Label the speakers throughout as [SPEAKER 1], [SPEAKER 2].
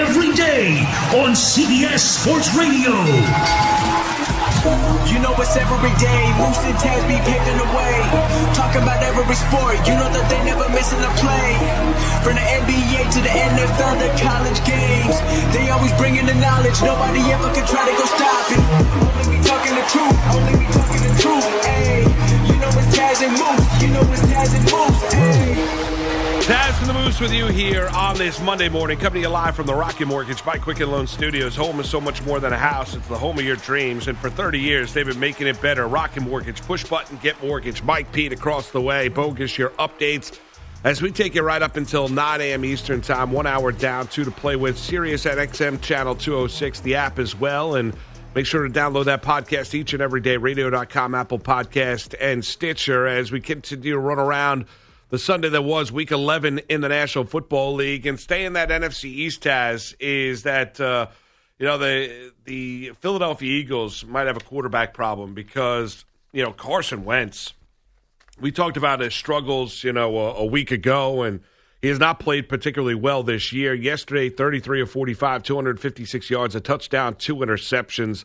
[SPEAKER 1] every day on CBS Sports Radio.
[SPEAKER 2] You know it's every day. Moose and Taz be paving the way. Talking about every sport. You know that they never missing a play. From the NBA to the NFL, the college games. They always bringing the knowledge. Nobody ever can try to go stop it. Only me talking the truth. Only me talking the truth. Hey, you know it's Taz and Moose. You know it's Taz and Moose. Hey.
[SPEAKER 3] Taz and the Moose with you here on this Monday morning, coming to you live from the Rocket Mortgage by Quicken Loan Studios. Home is so much more than a house; it's the home of your dreams. And for 30 years, they've been making it better. Rocket Mortgage, push button, get mortgage. Mike Pete across the way. Bogus, your updates as we take you right up until 9 a.m. Eastern Time. One hour down, two to play with. Sirius XM channel 206, the app as well, and. Make sure to download that podcast each and every day, radio.com, Apple Podcast, and Stitcher as we continue to run around the Sunday that was week 11 in the National Football League. And staying that NFC East has is that, uh, you know, the, the Philadelphia Eagles might have a quarterback problem because, you know, Carson Wentz, we talked about his struggles, you know, a, a week ago, and he has not played particularly well this year. Yesterday, 33 of 45, 256 yards, a touchdown, two interceptions.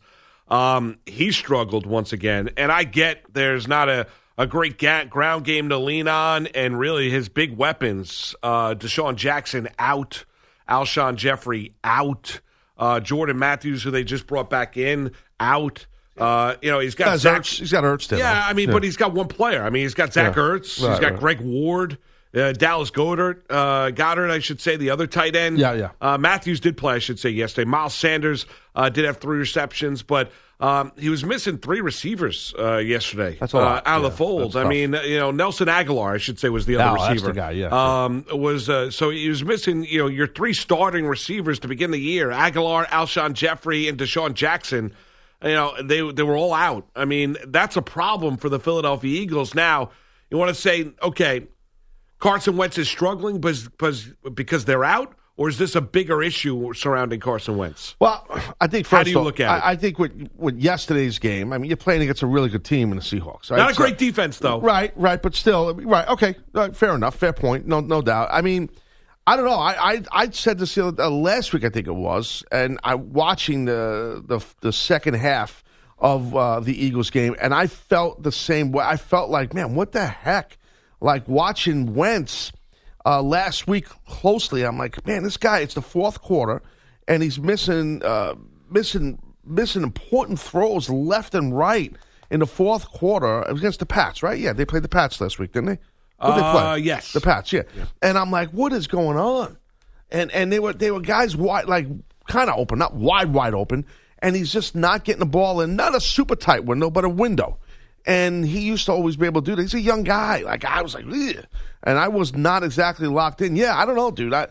[SPEAKER 3] Um, he struggled once again. And I get there's not a a great ga- ground game to lean on, and really his big weapons: uh, DeSean Jackson out, Alshon Jeffery out, uh, Jordan Matthews, who they just brought back in, out. Uh, you know, he's got Zach.
[SPEAKER 4] Ertz- he's got Ertz.
[SPEAKER 3] Yeah, I mean,
[SPEAKER 4] Yeah.
[SPEAKER 3] but he's got one player. I mean, he's got Zach
[SPEAKER 4] Yeah.
[SPEAKER 3] Ertz.
[SPEAKER 4] Right,
[SPEAKER 3] he's got
[SPEAKER 4] right.
[SPEAKER 3] Greg Ward. Uh, Dallas Goedert, uh, Goedert, I should say, the other tight end.
[SPEAKER 4] Yeah, yeah.
[SPEAKER 3] Uh, Matthews did play, I should say, yesterday. Miles Sanders uh, did have three receptions, but um, he was missing three receivers uh, yesterday.
[SPEAKER 4] That's
[SPEAKER 3] uh, out of the fold. I mean, you know, Nelson Agholor, I should say, was the other
[SPEAKER 4] that's
[SPEAKER 3] receiver.
[SPEAKER 4] the guy, yeah.
[SPEAKER 3] Um, was uh, so he was missing, you know, your three starting receivers to begin the year: Agholor, Alshon Jeffery, and DeSean Jackson. You know, they they were all out. I mean, that's a problem for the Philadelphia Eagles. Now, you want to say, okay, Carson Wentz is struggling because because because they're out, or is this a bigger issue surrounding Carson Wentz?
[SPEAKER 4] Well, I think first How
[SPEAKER 3] do you
[SPEAKER 4] off,
[SPEAKER 3] look at
[SPEAKER 4] I,
[SPEAKER 3] it?
[SPEAKER 4] I think with with yesterday's game, I mean, you're playing against a really good team in the Seahawks. Right?
[SPEAKER 3] Not a
[SPEAKER 4] So-
[SPEAKER 3] great defense, though.
[SPEAKER 4] Right, right, but still, right. Okay, uh, fair enough, fair point. No, no doubt. I mean, I don't know. I I, I said this other, uh, last week, I think it was, and I watching the the the second half of uh, the Eagles game, and I felt the same way. I felt like, man, what the heck? Like watching Wentz uh, last week closely. I'm like, man, this guy. It's the fourth quarter, and he's missing uh, missing missing important throws left and right in the fourth quarter against the Pats, right? Yeah, they played the Pats last week, didn't they? Who they play?
[SPEAKER 3] Uh, yes.
[SPEAKER 4] the Pats. Yeah. and I'm like, what is going on? And and they were they were guys wide, like kind of open, not wide, wide open, and he's just not getting the ball in, not a super tight window, but a window. And he used to always be able to do that. He's a young guy. Like I was like, Ugh. and I was not exactly locked in. Yeah, I don't know, dude. I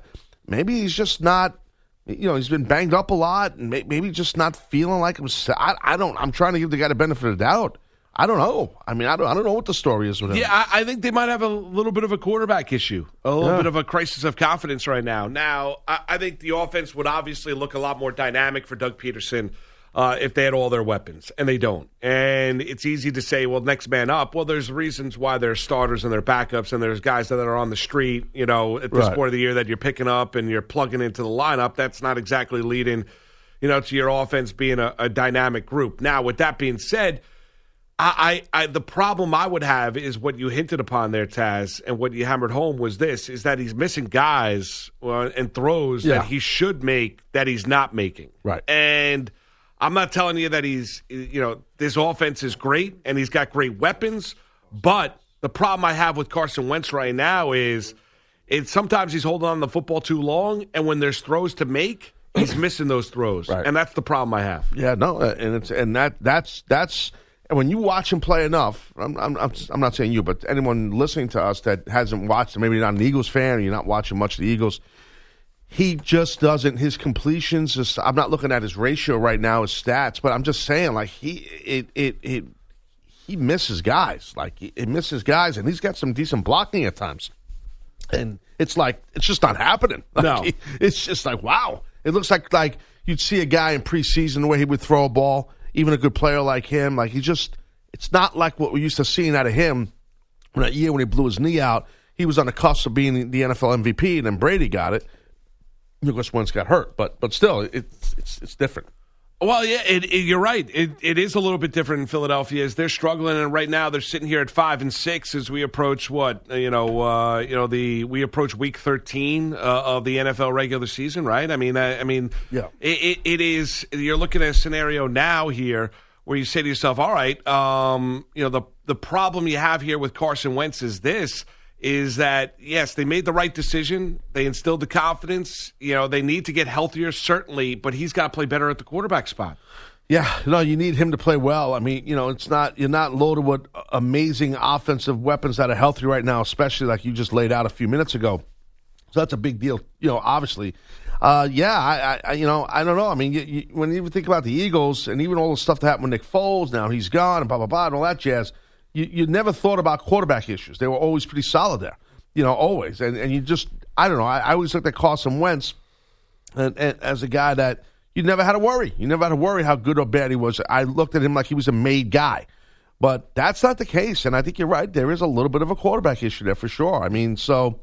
[SPEAKER 4] maybe he's just not. You know, he's been banged up a lot, and may, maybe just not feeling like himself. I, I don't. I'm trying to give the guy the benefit of the doubt. I don't know. I mean, I don't, I don't know what the story is with him.
[SPEAKER 3] Yeah, I, I think they might have a little bit of a quarterback issue, a little
[SPEAKER 4] Yeah.
[SPEAKER 3] bit of a crisis of confidence right now. Now, I, I think the offense would obviously look a lot more dynamic for Doug Pederson uh, if they had all their weapons, and they don't. And it's easy to say, well, next man up. Well, there's reasons why there's starters and their backups, and there's guys that are on the street, you know, at this
[SPEAKER 4] Right.
[SPEAKER 3] point of the year that you're picking up and you're plugging into the lineup. That's not exactly leading, you know, to your offense being a, a dynamic group. Now, with that being said, I, I, I, the problem I would have is what you hinted upon there, Taz, and what you hammered home was this: is that he's missing guys uh, and throws
[SPEAKER 4] Yeah.
[SPEAKER 3] that he should make that he's not making.
[SPEAKER 4] Right.
[SPEAKER 3] And I'm not telling you that he's, you know, this offense is great and he's got great weapons, but the problem I have with Carson Wentz right now is, it's sometimes he's holding on the football too long, and when there's throws to make, he's missing those throws,
[SPEAKER 4] Right.
[SPEAKER 3] and that's the problem I have.
[SPEAKER 4] Yeah, no, uh, and it's and that that's that's and when you watch him play enough, I'm I'm I'm, I'm not saying you, but anyone listening to us that hasn't watched, maybe you're not an Eagles fan, or you're not watching much of the Eagles. He just doesn't. His completions. Just, I'm not looking at his ratio right now, his stats, but I'm just saying, like he it it it he misses guys, like he, misses guys, and he's got some decent blocking at times. And it's like it's just not happening. Like,
[SPEAKER 3] No.
[SPEAKER 4] he- it's just like wow. It looks like like you'd see a guy in preseason the way he would throw a ball, even a good player like him. Like he just, it's not like what we used to seeing out of him. When that year when he blew his knee out, he was on the cusp of being the NFL MVP, and then Brady got it. Course, Wentz got hurt, but but still, it's it's it's different.
[SPEAKER 3] Well, yeah, it, it, you're right. It, it is a little bit different in Philadelphia as they're struggling, and right now they're sitting here at five and six as we approach what you know, uh, you know the we approach week thirteen uh, of the NFL regular season, right? I mean, I, I mean,
[SPEAKER 4] Yeah.
[SPEAKER 3] it, it, it is. You're looking at a scenario now here where you say to yourself, "All right, um, you know the the problem you have here with Carson Wentz is this." Is that yes? They made the right decision. They instilled the confidence. You know they need to get healthier, certainly, but he's got to play better at the quarterback spot.
[SPEAKER 4] Yeah, no, you need him to play well. I mean, you know, it's not you're not loaded with amazing offensive weapons that are healthy right now, especially like you just laid out a few minutes ago. So that's a big deal, you know. Obviously, uh, yeah, I, I, you know, I don't know. I mean, you, you, when you think about the Eagles and even all the stuff that happened with Nick Foles, now he's gone and blah blah blah and all that jazz. You, you never thought about quarterback issues. They were always pretty solid there, you know, always. And and you just, I don't know. I, I always looked at Carson Wentz and, and as a guy that you never had to worry. You never had to worry how good or bad he was. I looked at him like he was a made guy. But that's not the case. And I think you're right. There is a little bit of a quarterback issue there for sure. I mean, so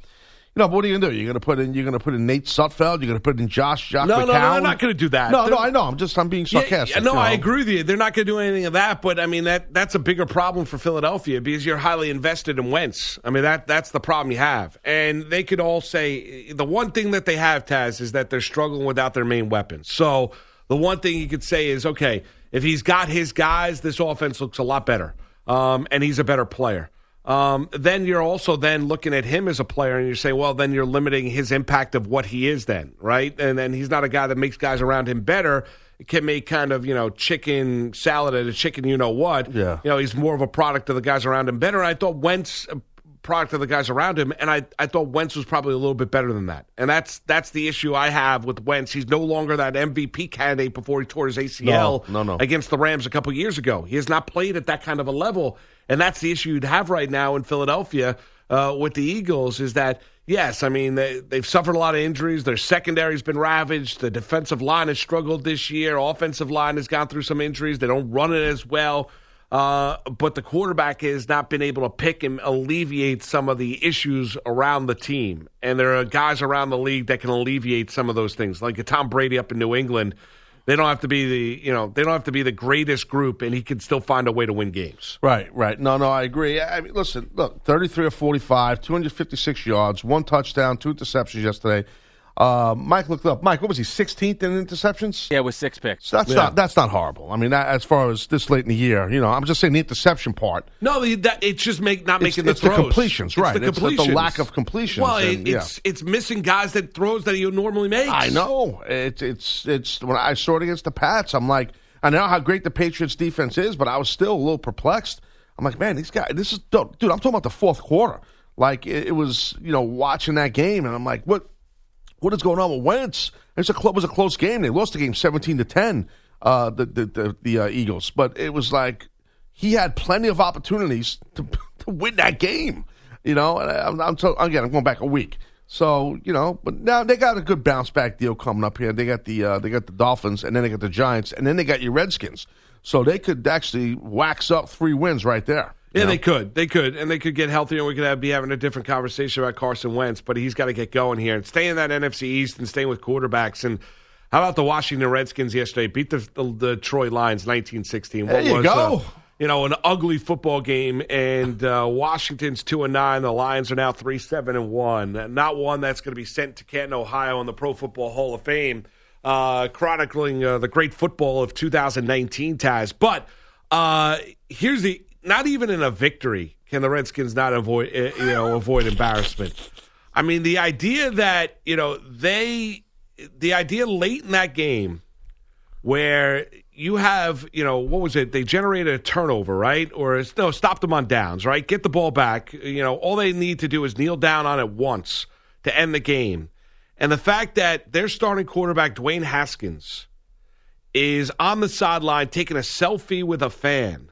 [SPEAKER 4] know, what are you gonna do? You're gonna put in you're gonna put in Nate Sudfeld, you're gonna put in Josh Jock
[SPEAKER 3] No, no, no,
[SPEAKER 4] McCown?
[SPEAKER 3] they're not gonna do that.
[SPEAKER 4] No, no,
[SPEAKER 3] They're-
[SPEAKER 4] I know. I'm just I'm being sarcastic.
[SPEAKER 3] yeah, no,
[SPEAKER 4] you know.
[SPEAKER 3] I agree with you. They're not going to do anything of that, but I mean that that's a bigger problem for Philadelphia because you're highly invested in Wentz. I mean that that's the problem you have, and they could all say the one thing that they have, Taz, is that they're struggling without their main weapons. So the one thing you could say is, okay, if he's got his guys, this offense looks a lot better, um, and he's a better player. Um, then you're also then looking at him as a player, and you're saying, well, then you're limiting his impact of what he is, then, right? And then he's not a guy that makes guys around him better. It Can make kind of you know chicken salad at a chicken, you know what?
[SPEAKER 4] Yeah.
[SPEAKER 3] You know he's more of a product of the guys around him better. I thought Wentz a product of the guys around him, and I, I thought Wentz was probably a little bit better than that. And that's that's the issue I have with Wentz. He's no longer that MVP candidate before he tore his ACL
[SPEAKER 4] No, no, no.
[SPEAKER 3] against the Rams a couple years ago. He has not played at that kind of a level, and that's the issue you'd have right now in Philadelphia uh, with the Eagles. Is that yes? I mean they, they've suffered a lot of injuries. Their secondary's been ravaged. The defensive line has struggled this year. Offensive line has gone through some injuries. They don't run it as well. Uh, but the quarterback has not been able to pick and alleviate some of the issues around the team. And there are guys around the league that can alleviate some of those things, like a Tom Brady up in New England. They don't have to be the you know they don't have to be the greatest group, and he can still find a way to win games.
[SPEAKER 4] Right, right. No, no, I agree. I mean, listen, look, 33 or 45, 256 yards, one touchdown, two interceptions yesterday. Uh, Mike looked up. Mike, what was he? 16th in interceptions.
[SPEAKER 5] Yeah, with six picks.
[SPEAKER 4] So that's not that's not horrible. I mean, that, as far as this late in the year, you know, I'm just saying the interception part.
[SPEAKER 3] No, that, it's just make not
[SPEAKER 4] It's-
[SPEAKER 3] making the
[SPEAKER 4] it's the
[SPEAKER 3] throws.
[SPEAKER 4] completions,
[SPEAKER 3] It's
[SPEAKER 4] right.
[SPEAKER 3] the
[SPEAKER 4] It's the- the lack of completions
[SPEAKER 3] Well,
[SPEAKER 4] and-
[SPEAKER 3] it, it's it's missing guys that throws that he normally makes.
[SPEAKER 4] I know it's it's it's when I saw it against the Pats, I'm like, I know how great the Patriots defense is, but I was still a little perplexed. I'm like, man, these guys, this is dude. I'm talking about the fourth quarter. Like it, it was, you know, watching that game, and I'm like, what what is going on with Wentz? It's a cl- it was a close game. They lost the game 17 to 10. Uh, the the the, the uh, Eagles, but it was like he had plenty of opportunities to, to win that game. You know, and I, I'm, I'm so, again, I'm going back a week. So you know, but now they got a good bounce back deal coming up here. They got the uh, they got the Dolphins, and then they got the Giants, and then they got your Redskins. So they could actually wax up three wins right there.
[SPEAKER 3] Yeah,
[SPEAKER 4] you know?
[SPEAKER 3] they could. They could. And they could get healthier, and we could have, be having a different conversation about Carson Wentz, but he's got to get going here and stay in that NFC East and staying with quarterbacks. And how about the Washington Redskins yesterday? Beat the, the, the Troy Lions 1916.
[SPEAKER 4] There you
[SPEAKER 3] was,
[SPEAKER 4] go.
[SPEAKER 3] Uh, you know, an ugly football game, and uh, Washington's two and nine. The Lions are now three seven and one. Not one that's going to be sent to Canton, Ohio, in the Pro Football Hall of Fame, uh, chronicling uh, the great football of 2019. Taz, but uh, here's the not even in a victory can the Redskins not avoid uh, you know avoid embarrassment. I mean, the idea that you know they the idea late in that game where you have, you know, what was it? They generated a turnover, right? Or no, stop them on downs, right? Get the ball back. You know, all they need to do is kneel down on it once to end the game. And the fact that their starting quarterback, Dwayne Haskins, is on the sideline taking a selfie with a fan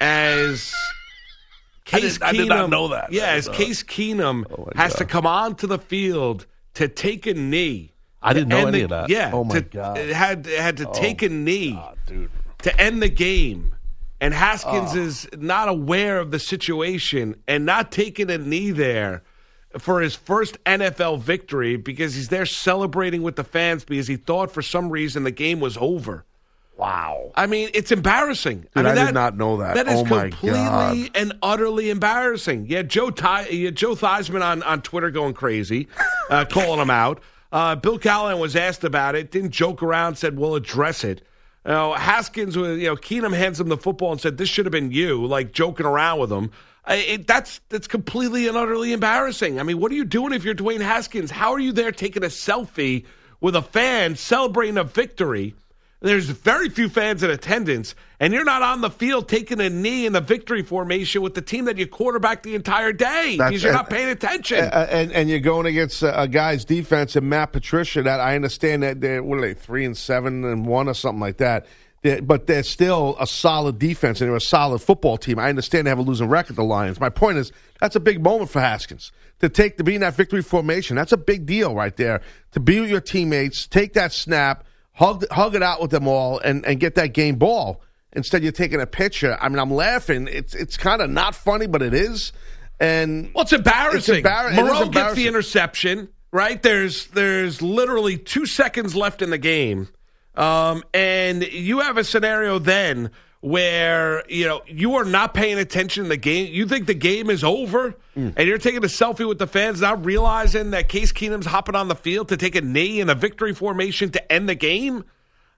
[SPEAKER 3] as Case
[SPEAKER 4] I did- I did not know that.
[SPEAKER 3] Yeah,
[SPEAKER 4] That
[SPEAKER 3] as
[SPEAKER 4] uh,
[SPEAKER 3] Case Keenum
[SPEAKER 4] oh my
[SPEAKER 3] has to come onto the field to take a knee.
[SPEAKER 4] I didn't know any
[SPEAKER 3] the-
[SPEAKER 4] of that.
[SPEAKER 3] Yeah,
[SPEAKER 4] Oh, my
[SPEAKER 3] to-
[SPEAKER 4] God.
[SPEAKER 3] had had to take a knee
[SPEAKER 4] dude.
[SPEAKER 3] to end the game. And Haskins
[SPEAKER 4] Oh.
[SPEAKER 3] is not aware of the situation and not taking a knee there for his first NFL victory because he's there celebrating with the fans because he thought for some reason the game was over.
[SPEAKER 4] Wow.
[SPEAKER 3] I mean, it's embarrassing.
[SPEAKER 4] Dude,
[SPEAKER 3] mean,
[SPEAKER 4] I did not know that.
[SPEAKER 3] That is
[SPEAKER 4] Oh,
[SPEAKER 3] completely and utterly embarrassing. Yeah, Joe Ty- yeah, Joe Theismann on, on Twitter going crazy, uh, calling him out. Uh, Bill Callahan was asked about it, didn't joke around, said we'll address it. You know, Haskins, was- you know, Keenum hands him the football and said this should have been you, like joking around with him. It, that's that's completely and utterly embarrassing. I mean, what are you doing if you're Dwayne Haskins? How are you there taking a selfie with a fan celebrating a victory? There's very few fans in attendance, and you're not on the field taking a knee in the victory formation with the team that you quarterback the entire day
[SPEAKER 4] That's-
[SPEAKER 3] because you're
[SPEAKER 4] and-
[SPEAKER 3] not paying attention.
[SPEAKER 4] Uh, and and you're going against a, a guy's defense and Matt Patricia. That I understand that they're what are they three and seven and one or something like that. They're- but they're still a solid defense and they're a solid football team. I understand they have a losing record. The Lions. My point is that's a big moment for Haskins to take to be in that victory formation. That's a big deal right there. To be with your teammates, take that snap, hug hug it out with them all, and and get that game ball. Instead, you're taking a picture. I mean, I'm laughing. It's it's kind of not funny, but it is. And
[SPEAKER 3] Well, it's embarrassing.
[SPEAKER 4] It's embar- it
[SPEAKER 3] Moreau gets the interception. Right there's there's literally two seconds left in the game, um, and you have a scenario then where you know you are not paying attention to the game. You think the game is over,
[SPEAKER 4] Mm.
[SPEAKER 3] and you're taking a selfie with the fans, not realizing that Case Keenum's hopping on the field to take a knee in a victory formation to end the game.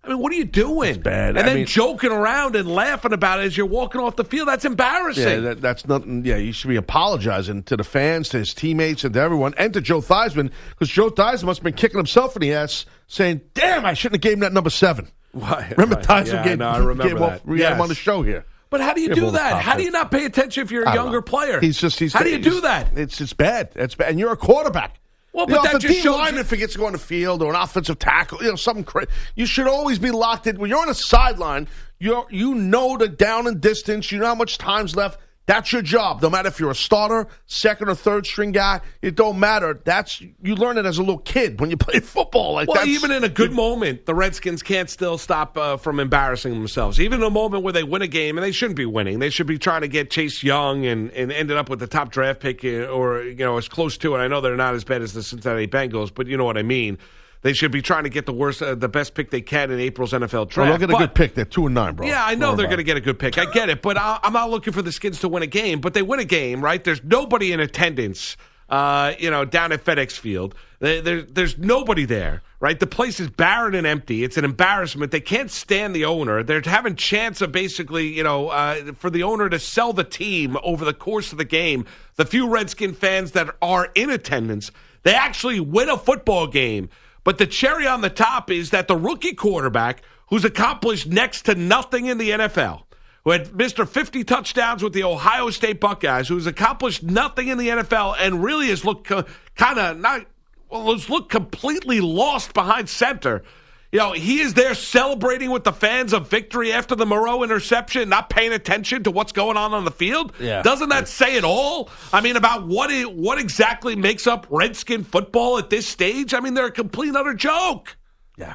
[SPEAKER 3] I mean, what are you doing?
[SPEAKER 4] bad.
[SPEAKER 3] And
[SPEAKER 4] I
[SPEAKER 3] then
[SPEAKER 4] mean-
[SPEAKER 3] joking around and laughing about it as you're walking off the field. That's embarrassing.
[SPEAKER 4] Yeah, that, that's nothing. Yeah, you should be apologizing to the fans, to his teammates, and to everyone, and to Joe Theismann, because Joe Theismann must have been kicking himself in the ass, saying, "Damn, I shouldn't have gave him that number seven.
[SPEAKER 3] Right,
[SPEAKER 4] Remember
[SPEAKER 3] right.
[SPEAKER 4] Theismann
[SPEAKER 3] Yeah,
[SPEAKER 4] gave,
[SPEAKER 3] no, I remember
[SPEAKER 4] gave
[SPEAKER 3] that.
[SPEAKER 4] Off, we had him on the show here.
[SPEAKER 3] But how do you
[SPEAKER 4] Yeah,
[SPEAKER 3] do that? How do you not pay attention if you're a younger
[SPEAKER 4] know.
[SPEAKER 3] player?
[SPEAKER 4] He's just he's.
[SPEAKER 3] how do you do that?
[SPEAKER 4] It's it's bad. It's bad, and you're a quarterback.
[SPEAKER 3] Well,
[SPEAKER 4] The
[SPEAKER 3] but that
[SPEAKER 4] offensive
[SPEAKER 3] just shows
[SPEAKER 4] lineman
[SPEAKER 3] you-
[SPEAKER 4] forgets to go on the field or an offensive tackle. You know, something crazy. You should always be locked in. When you're on a sideline, you you know the down and distance. You know how much time's left. That's your job. No matter if you're a starter, second or third string guy, it don't matter. That's you learn it as a little kid when you play football. Like
[SPEAKER 3] well, even in a good moment, the Redskins can't still stop uh, from embarrassing themselves. Even in a moment where they win a game, and they shouldn't be winning, they should be trying to get Chase Young and, and ended up with the top draft pick, uh, or you know, as close to it. I know they're not as bad as the Cincinnati Bengals, but you know what I mean. They should be trying to get the worst, uh, the best pick they can in April's NFL draft.
[SPEAKER 4] Well, they'll get a
[SPEAKER 3] But-
[SPEAKER 4] good pick. They're two and nine, bro.
[SPEAKER 3] Yeah, I know they're going to get a good pick. I get it, but I, I'm not looking for the Skins to win a game. But they win a game, right? There's nobody in attendance, uh, you know, down at FedEx Field. There, there- there's nobody there, right? The place is barren and empty. It's an embarrassment. They can't stand the owner. They're having chance of basically, you know, uh, for the owner to sell the team over the course of the game. The few Redskin fans that are in attendance, they actually win a football game. But the cherry on the top is that the rookie quarterback, who's accomplished next to nothing in the NFL, who had Mr. 50 touchdowns with the Ohio State Buckeyes, who's accomplished nothing in the NFL and really has looked kind of not, well, has looked completely lost behind center. You know, he is there celebrating with the fans of victory after the Moreau interception, not paying attention to what's going on on the field.
[SPEAKER 4] Yeah.
[SPEAKER 3] Doesn't that say it all? I mean, about what it, what exactly makes up Redskin football at this stage? I mean, they're a complete utter joke.
[SPEAKER 4] Yeah.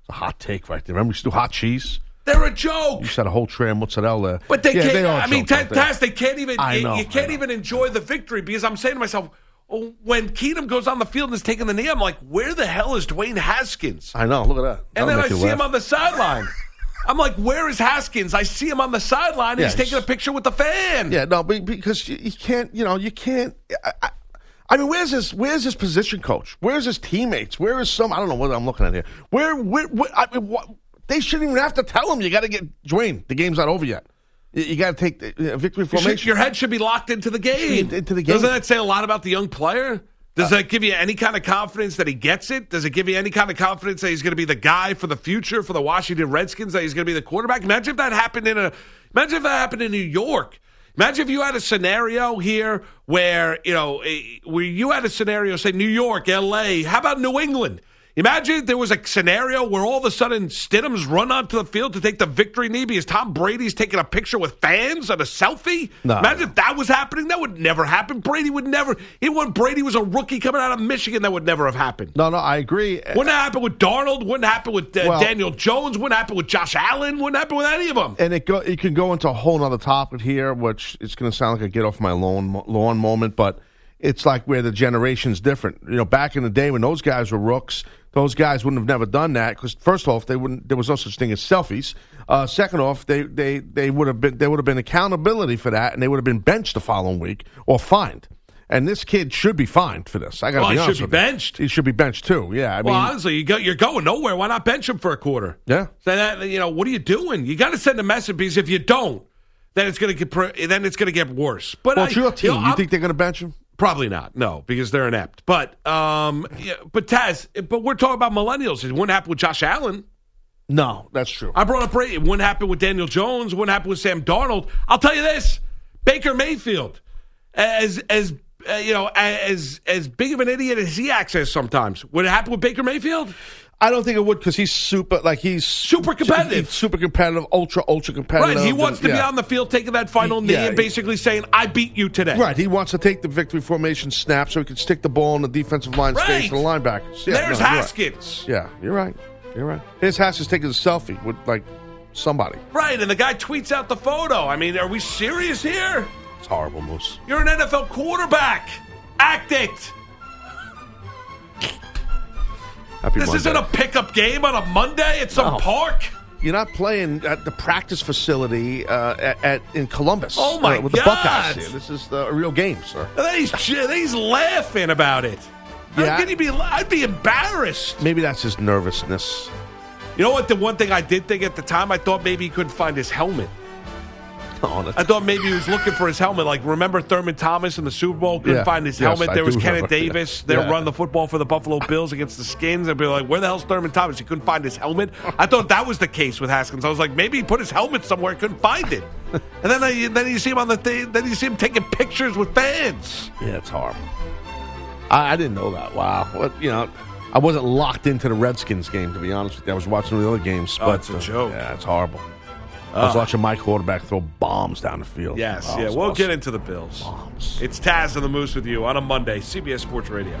[SPEAKER 4] It's a hot take right there. Remember, we used to do hot cheese?
[SPEAKER 3] They're a joke.
[SPEAKER 4] You said a whole tray of mozzarella.
[SPEAKER 3] But they
[SPEAKER 4] yeah,
[SPEAKER 3] can't.
[SPEAKER 4] They
[SPEAKER 3] I mean. Taz, they can't even.
[SPEAKER 4] I
[SPEAKER 3] you-
[SPEAKER 4] know,
[SPEAKER 3] you can't
[SPEAKER 4] know.
[SPEAKER 3] even enjoy the victory because I'm saying to myself, when Keenum goes on the field and is taking the knee, I'm like, where the hell is Dwayne Haskins?
[SPEAKER 4] I know. Look at that.
[SPEAKER 3] And
[SPEAKER 4] That'll
[SPEAKER 3] then I see him on the sideline. I'm like, where is Haskins? I see him on the sideline and
[SPEAKER 4] Yeah,
[SPEAKER 3] he's taking a picture with the fan.
[SPEAKER 4] Yeah, no, because you, you can't, you know, you can't. I, I, I mean, where's his where's his position coach? Where's his teammates? Where is some? I don't know what I'm looking at here. Where, where, where I mean, what, they shouldn't even have to tell him. You got to get Dwayne. The game's not over yet. You, got to take the uh, victory
[SPEAKER 3] You should-
[SPEAKER 4] formation.
[SPEAKER 3] your head should be locked into the game.
[SPEAKER 4] Into- the game.
[SPEAKER 3] Doesn't that say a lot about the young player? Does that give you any kind of confidence that he gets it? Does it give you any kind of confidence that he's going to be the guy for the future for the Washington Redskins? That he's going to be the quarterback? Imagine if that happened in a. Imagine if that happened in New York. Imagine if you had a scenario here where you know eh, where you had a scenario, say New York, L.A. How about New England? Imagine if there was a scenario where all of a sudden Stidham's run onto the field to take the victory knee because Tom Brady's taking a picture with fans and a selfie.
[SPEAKER 4] No.
[SPEAKER 3] Imagine if that was happening. That would never happen. Brady would never. Even when Brady was a rookie coming out of Michigan, that would never have happened.
[SPEAKER 4] no, no, I agree.
[SPEAKER 3] Wouldn't happen with Darnold. Wouldn't happen with uh,
[SPEAKER 4] Well-
[SPEAKER 3] Daniel Jones. Wouldn't happen with Josh Allen. Wouldn't happen with any of them.
[SPEAKER 4] and it go it can go into a whole other topic here, which it's going to sound like a get off my lawn lawn moment, but it's like where the generation's different. You know, back in the day when those guys were rooks, those guys wouldn't have never done that because first off, they wouldn't. There was no such thing as selfies. Uh, second off, they they they would have been there would have been accountability for that, and they would have been benched the following week or fined. And this kid should be fined for this. I got to
[SPEAKER 3] Oh,
[SPEAKER 4] be
[SPEAKER 3] he should be
[SPEAKER 4] you.
[SPEAKER 3] benched.
[SPEAKER 4] He should be benched too. Yeah, I
[SPEAKER 3] well,
[SPEAKER 4] mean,
[SPEAKER 3] honestly, you go, you're going nowhere. Why not bench him for a quarter?
[SPEAKER 4] Yeah.
[SPEAKER 3] So that you know, what are you doing? You got to send a message because if you don't, then it's going to get then it's going to get worse. But
[SPEAKER 4] well,
[SPEAKER 3] I,
[SPEAKER 4] it's your team.
[SPEAKER 3] know,
[SPEAKER 4] You, think they're going to bench him?
[SPEAKER 3] Probably not. No, because they're inept. But um, yeah, but Taz, but we're talking about millennials. It wouldn't happen with Josh Allen.
[SPEAKER 4] No, that's true.
[SPEAKER 3] I brought up Brady. It wouldn't happen with Daniel Jones. It wouldn't happen with Sam Darnold. I'll tell you this: Baker Mayfield, as as uh, you know, as as big of an idiot as he acts as sometimes, would it happen with Baker Mayfield?
[SPEAKER 4] I don't think it would because he's super, like he's
[SPEAKER 3] Super competitive.
[SPEAKER 4] he's super competitive, ultra, ultra competitive.
[SPEAKER 3] Right. He wants to be on the field taking that final knee
[SPEAKER 4] Yeah.
[SPEAKER 3] and basically saying, "I beat you today."
[SPEAKER 4] Right, he wants to take the victory formation snap so he can stick the ball in the defensive line
[SPEAKER 3] Right.
[SPEAKER 4] face to the linebackers. Yeah,
[SPEAKER 3] There's
[SPEAKER 4] no, you're right.
[SPEAKER 3] Haskins.
[SPEAKER 4] Yeah, you're right. You're right. Here's Haskins taking a selfie with like somebody.
[SPEAKER 3] Right, and the guy tweets out the photo. I mean, are we serious here?
[SPEAKER 4] It's horrible, Moose.
[SPEAKER 3] You're an NFL quarterback. Act it.
[SPEAKER 4] Happy
[SPEAKER 3] This
[SPEAKER 4] Monday.
[SPEAKER 3] isn't a pickup game on a Monday at some
[SPEAKER 4] No.
[SPEAKER 3] park.
[SPEAKER 4] You're not playing at the practice facility uh, at, at in Columbus.
[SPEAKER 3] Oh, my
[SPEAKER 4] uh, with the
[SPEAKER 3] God.
[SPEAKER 4] Buckeyes here. This is the, a real game, sir.
[SPEAKER 3] He's, he's laughing about it. How
[SPEAKER 4] Yeah.
[SPEAKER 3] can he be? I'd be embarrassed.
[SPEAKER 4] Maybe that's his nervousness.
[SPEAKER 3] You know what? The one thing I did think at the time, I thought maybe he couldn't find his helmet.
[SPEAKER 4] Oh,
[SPEAKER 3] I thought maybe he was looking for his helmet. Like, remember Thurman Thomas in the Super Bowl couldn't
[SPEAKER 4] Yeah.
[SPEAKER 3] find his
[SPEAKER 4] Yes,
[SPEAKER 3] helmet?
[SPEAKER 4] I
[SPEAKER 3] there was Kenneth. Davis. They're
[SPEAKER 4] Yeah.
[SPEAKER 3] running the football for the Buffalo Bills against the Skins. I'd be like, where the hell's Thurman Thomas? He couldn't find his helmet. I thought that was the case with Haskins. I was like, maybe he put his helmet somewhere, couldn't find it. and then, I, then you see him on the thing. Then you see him taking pictures with fans.
[SPEAKER 4] Yeah, it's horrible. I, I didn't know that. Wow. What you know, I wasn't locked into the Redskins game to be honest with you. I was watching the other games.
[SPEAKER 3] Oh,
[SPEAKER 4] but
[SPEAKER 3] it's a
[SPEAKER 4] uh,
[SPEAKER 3] joke.
[SPEAKER 4] Yeah, it's horrible. I was watching my quarterback throw bombs down the field.
[SPEAKER 3] Yes,
[SPEAKER 4] Oh,
[SPEAKER 3] yeah. We'll
[SPEAKER 4] awesome.
[SPEAKER 3] get into the Bills. It's Taz and the Moose with you on a Monday, CBS Sports Radio.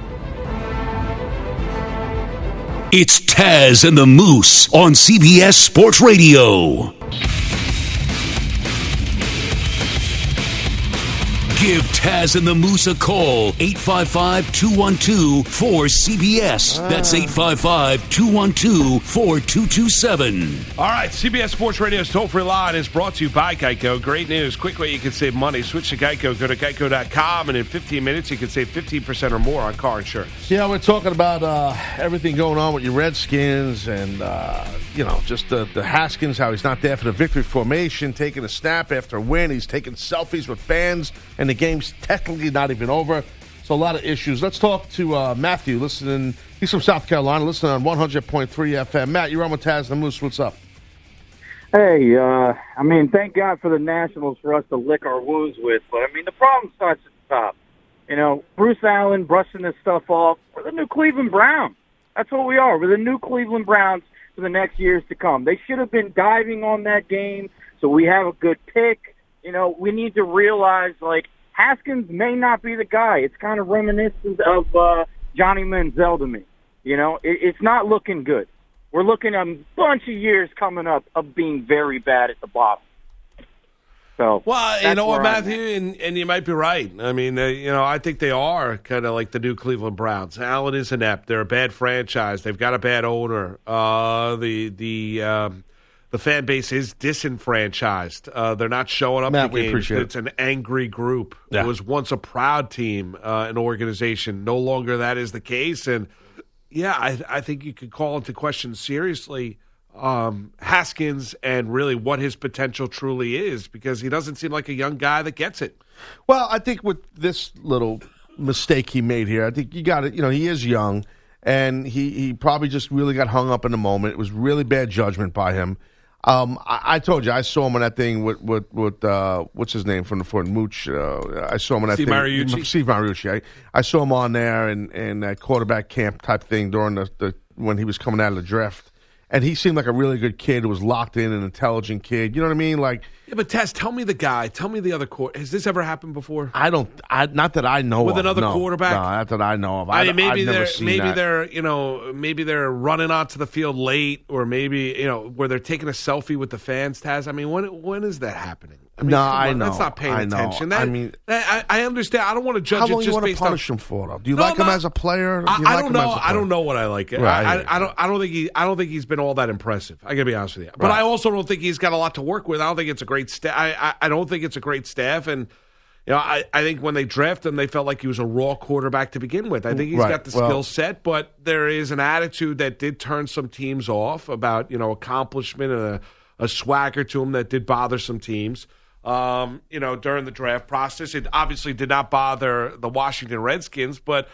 [SPEAKER 1] It's Taz and the Moose on CBS Sports Radio. Give Taz and the Moose a call. 855 212 4CBS. That's 855 212 4227.
[SPEAKER 3] All right, CBS Sports Radio's toll free line is brought to you by Geico. Great news. Quick way you can save money. Switch to Geico. Go to geico.com, and in 15 minutes, you can save 15% or more on car insurance.
[SPEAKER 4] Yeah, we're talking about uh, everything going on with your Redskins and, uh, you know, just the, the Haskins, how he's not there for the victory formation, taking a snap after a win. He's taking selfies with fans, and the game's technically not even over. So a lot of issues. Let's talk to uh, Matthew, listening. He's from South Carolina, listening on 100.3 FM. Matt, you're on with Taz the Moose. What's up?
[SPEAKER 5] Hey, uh, I mean, thank God for the Nationals for us to lick our wounds with, but I mean, the problem starts at the top. You know, Bruce Allen brushing this stuff off. We're the new Cleveland Browns. That's what we are. We're the new Cleveland Browns for the next years to come. They should have been diving on that game so we have a good pick. You know, we need to realize like Haskins may not be the guy. It's kind of reminiscent of uh, Johnny Manziel to me. You know, it, it's not looking good. We're looking at a bunch of years coming up of being very bad at the bottom. So,
[SPEAKER 3] well, you know what, Matthew, and, and you might be right. I mean, uh, you know, I think they are kind of like the new Cleveland Browns. Allen is inept. They're a bad franchise. They've got a bad owner. Uh, the the um, the fan base is disenfranchised. Uh, they're not showing up
[SPEAKER 4] Matt,
[SPEAKER 3] to
[SPEAKER 4] we
[SPEAKER 3] games.
[SPEAKER 4] appreciate it.
[SPEAKER 3] It's an angry group.
[SPEAKER 4] Yeah.
[SPEAKER 3] It was once a proud team, uh, an organization. No longer that is the case, and yeah, I, I think you could call into question seriously um, Haskins and really what his potential truly is because he doesn't seem like a young guy that gets it.
[SPEAKER 4] Well, I think with this little mistake he made here, I think you got it. You know, he is young, and he, he probably just really got hung up in the moment. It was really bad judgment by him. Um, I, I told you, I saw him in that thing with with, with uh, what's his name from the Fort Mooch. Uh, I saw him in that
[SPEAKER 3] Steve
[SPEAKER 4] thing.
[SPEAKER 3] Mariucci?
[SPEAKER 4] Steve Mariucci. I, I saw him on there and and that quarterback camp type thing during the, the when he was coming out of the draft. And he seemed like a really good kid who was locked in, an intelligent kid. You know what I mean? Like
[SPEAKER 3] Yeah, but Taz, tell me the guy. Tell me the other court. Has this ever happened before?
[SPEAKER 4] I don't, I, not that I know of.
[SPEAKER 3] With
[SPEAKER 4] of,
[SPEAKER 3] another
[SPEAKER 4] no.
[SPEAKER 3] quarterback?
[SPEAKER 4] No, not that I know of.
[SPEAKER 3] I mean, maybe
[SPEAKER 4] I've
[SPEAKER 3] they're
[SPEAKER 4] seen
[SPEAKER 3] maybe
[SPEAKER 4] that.
[SPEAKER 3] they're you know maybe they're running onto the field late, or maybe you know where they're taking a selfie with the fans. Taz, I mean, when when is that happening? I mean,
[SPEAKER 4] No, I
[SPEAKER 3] on, That's not paying
[SPEAKER 4] I know.
[SPEAKER 3] attention. That,
[SPEAKER 4] I mean-
[SPEAKER 3] that- I, I understand. I don't want to judge
[SPEAKER 4] How
[SPEAKER 3] it just
[SPEAKER 4] you want to punish
[SPEAKER 3] on.
[SPEAKER 4] him for? Though? Do you
[SPEAKER 3] No,
[SPEAKER 4] like him as a player? Do
[SPEAKER 3] I,
[SPEAKER 4] like
[SPEAKER 3] don't know. I don't know what I like.
[SPEAKER 4] Right, I
[SPEAKER 3] I, I, I don't. I don't think he. I don't think he's been all that impressive. I gotta be honest with you. But
[SPEAKER 4] Right.
[SPEAKER 3] I also don't think he's got a lot to work with. I don't think it's a great staff. I, I. I don't think it's a great staff. And you know, I. I think when they drafted him, they felt like he was a raw quarterback to begin with. I think he's
[SPEAKER 4] Right.
[SPEAKER 3] got the
[SPEAKER 4] Well-
[SPEAKER 3] skill set, but there is an attitude that did turn some teams off about you know accomplishment and a, a swagger to him that did bother some teams. Um, you know, during the draft process, it obviously did not bother the Washington Redskins, but.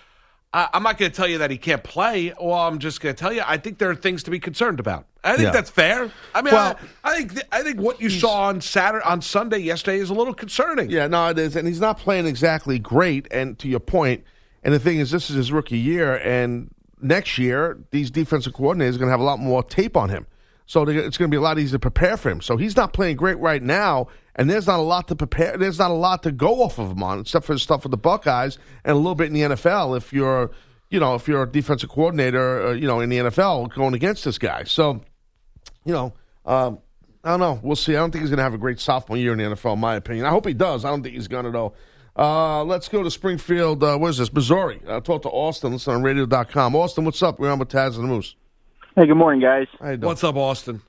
[SPEAKER 3] I, I'm not going to tell you that he can't play. Well, I'm just going to tell you I think there are things to be concerned about. I think
[SPEAKER 4] Yeah.
[SPEAKER 3] that's fair. I mean,
[SPEAKER 4] Well-
[SPEAKER 3] I, I think th- I think what you saw on Saturday on Sunday yesterday is a little concerning.
[SPEAKER 4] Yeah, no, it is, and he's not playing exactly great. And to your point, and the thing is, this is his rookie year, and next year these defensive coordinators are going to have a lot more tape on him, so it's going to be a lot easier to prepare for him. So he's not playing great right now, and there's not a lot to prepare. There's not a lot to go off of him on, except for the stuff with the Buckeyes and a little bit in the NFL. If you're, you know, if you're a defensive coordinator, uh, you know, in the NFL going against this guy, so you know, um, I don't know. We'll see. I don't think he's going to have a great sophomore year in the NFL, in my opinion. I hope he does. I don't think he's going to, though. Uh, let's go to Springfield. Uh, what is this? Missouri. Uh, talk to Austin. Listen on radio.com. Austin, what's up? We're on with Taz and the Moose.
[SPEAKER 5] Hey, good morning, guys.
[SPEAKER 4] How you doing?
[SPEAKER 3] What's up, Austin?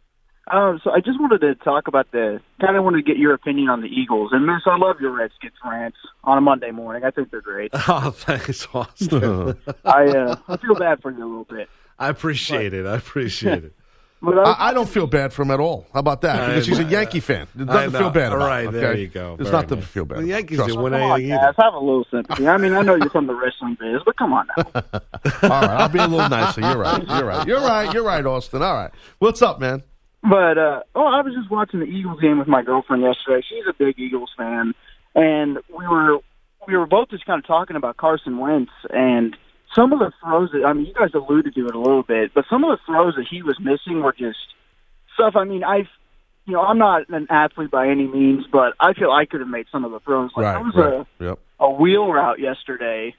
[SPEAKER 5] Um, so I just wanted to talk about the kind of wanted to get your opinion on the Eagles. And Moose, I love your Redskins rants on a Monday morning. I think they're great.
[SPEAKER 3] Oh, thanks, Austin.
[SPEAKER 5] I uh, I feel bad for you a little bit.
[SPEAKER 3] I appreciate it. I appreciate it.
[SPEAKER 5] But I,
[SPEAKER 4] I, I don't feel bad for him at all. How about that? Because he's a Yankee fan. There's
[SPEAKER 3] I
[SPEAKER 4] nothing to
[SPEAKER 3] know.
[SPEAKER 4] feel bad
[SPEAKER 3] All
[SPEAKER 4] about.
[SPEAKER 3] right,
[SPEAKER 4] okay?
[SPEAKER 3] there you go.
[SPEAKER 4] It's
[SPEAKER 3] Very
[SPEAKER 4] nothing
[SPEAKER 3] nice.
[SPEAKER 4] to feel bad
[SPEAKER 3] The. Yankees
[SPEAKER 4] Trust
[SPEAKER 3] didn't win
[SPEAKER 5] come on,
[SPEAKER 3] anything
[SPEAKER 5] guys, have a little sympathy. I mean, I know you're from the wrestling biz, but come on now.
[SPEAKER 4] All right, I'll be a little nicer. You're right. You're right. You're right. You're right, Austin. All right. What's up, man?
[SPEAKER 5] But uh oh, I was just watching the Eagles game with my girlfriend yesterday. She's a big Eagles fan, and we were we were both just kind of talking about Carson Wentz and some of the throws that I mean, you guys alluded to it a little bit, but some of the throws that he was missing were just stuff. I mean, I've you know, I'm not an athlete by any means, but I feel I could have made some of the throws. Like there was
[SPEAKER 4] Right. Yep.
[SPEAKER 5] a a wheel route yesterday,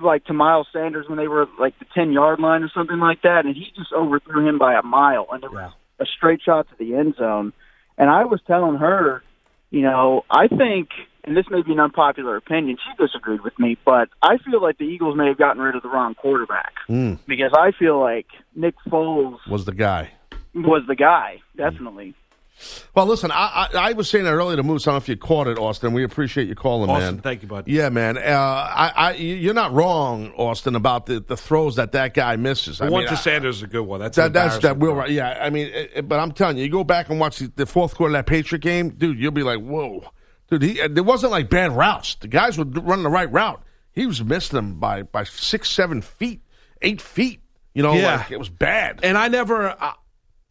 [SPEAKER 5] like to Miles Sanders when they were like the ten yard line or something like that, and he just overthrew him by a mile, and it was a straight shot to the end zone. And I was telling her, you know, I think, and this may be an unpopular opinion, she disagreed with me, but I feel like the Eagles may have gotten rid of the wrong quarterback
[SPEAKER 4] Mm,
[SPEAKER 5] because I feel like Nick Foles
[SPEAKER 4] was the guy.
[SPEAKER 5] was the guy, definitely.
[SPEAKER 4] Well, listen, I, I, I was saying that earlier to Moose. I don't know if you caught it, Austin. We appreciate you calling,
[SPEAKER 3] Austin,
[SPEAKER 4] man.
[SPEAKER 3] thank you, bud.
[SPEAKER 4] Yeah, man. Uh, I, I, you're not wrong, Austin, about the, the throws that that guy misses. I
[SPEAKER 3] The one
[SPEAKER 4] mean,
[SPEAKER 3] to
[SPEAKER 4] I-
[SPEAKER 3] Sanders is a good one. That's
[SPEAKER 4] That, that's that will right. Yeah, I mean, it, it- but I'm telling you, you go back and watch the, the fourth quarter of that Patriot game, dude. You'll be like, whoa, dude. He there wasn't like bad routes. The guys were running the right route. He was missing them by by six, seven feet, eight feet. You know,
[SPEAKER 3] Yeah.
[SPEAKER 4] like it was bad.
[SPEAKER 3] And I never, uh,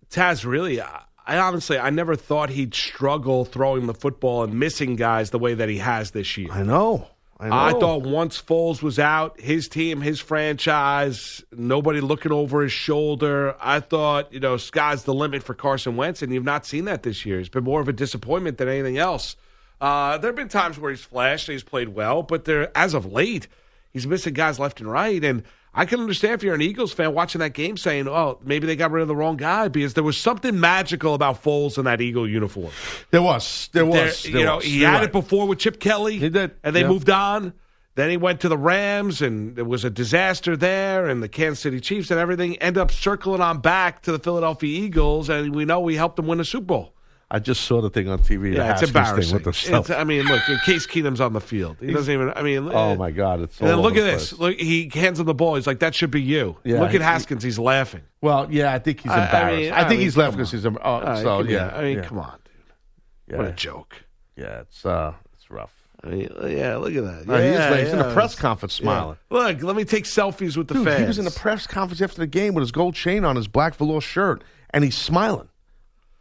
[SPEAKER 3] Taz, really, I, I honestly, I never thought he'd struggle throwing the football and missing guys the way that he has this year.
[SPEAKER 4] I know. I know.
[SPEAKER 3] I thought once Foles was out, his team, his franchise, nobody looking over his shoulder. I thought, you know, sky's the limit for Carson Wentz, and you've not seen that this year. It's been more of a disappointment than anything else. Uh, there have been times where he's flashed, he's played well, but there, as of late, he's missing guys left and right. And I can understand if you're an Eagles fan watching that game saying, oh, maybe they got rid of the wrong guy because there was something magical about Foles in that Eagle uniform.
[SPEAKER 4] There was. There
[SPEAKER 3] There-
[SPEAKER 4] was.
[SPEAKER 3] you
[SPEAKER 4] there
[SPEAKER 3] know,
[SPEAKER 4] was.
[SPEAKER 3] he
[SPEAKER 4] You're
[SPEAKER 3] had
[SPEAKER 4] right.
[SPEAKER 3] it before with Chip Kelly.
[SPEAKER 4] He did,
[SPEAKER 3] And they
[SPEAKER 4] yeah.
[SPEAKER 3] moved on. Then he went to the Rams, and it was a disaster there, and the Kansas City Chiefs and everything end up circling on back to the Philadelphia Eagles, and we know we helped them win a Super Bowl.
[SPEAKER 4] I just saw the thing on TV.
[SPEAKER 3] Yeah, it's embarrassing.
[SPEAKER 4] Thing with the
[SPEAKER 3] It's-. I mean, look, Case Keenum's on the field. He doesn't even. I mean,
[SPEAKER 4] oh my God! It's
[SPEAKER 3] And then look at this. Look, he hands him the ball. He's like, "That should be you."
[SPEAKER 4] Yeah,
[SPEAKER 3] look
[SPEAKER 4] he-
[SPEAKER 3] at Haskins. He's laughing.
[SPEAKER 4] Well, yeah, I think he's
[SPEAKER 3] I- I
[SPEAKER 4] embarrassed. I,
[SPEAKER 3] mean- I
[SPEAKER 4] think
[SPEAKER 3] mean,
[SPEAKER 4] he's
[SPEAKER 3] come
[SPEAKER 4] because he's. Oh,
[SPEAKER 3] right,
[SPEAKER 4] so yeah.
[SPEAKER 3] I mean,
[SPEAKER 4] yeah,
[SPEAKER 3] come on, dude.
[SPEAKER 4] yeah,
[SPEAKER 3] What a joke.
[SPEAKER 4] yeah. It's uh, it's rough.
[SPEAKER 3] I mean, yeah, look at that.
[SPEAKER 4] Uh, he is
[SPEAKER 3] Yeah,
[SPEAKER 4] like- he's in a press conference smiling.
[SPEAKER 3] Yeah. Look, let me take selfies with the
[SPEAKER 4] Dude,
[SPEAKER 3] fans.
[SPEAKER 4] he was in a press conference after the game with his gold chain on, his black velour shirt, and he's smiling.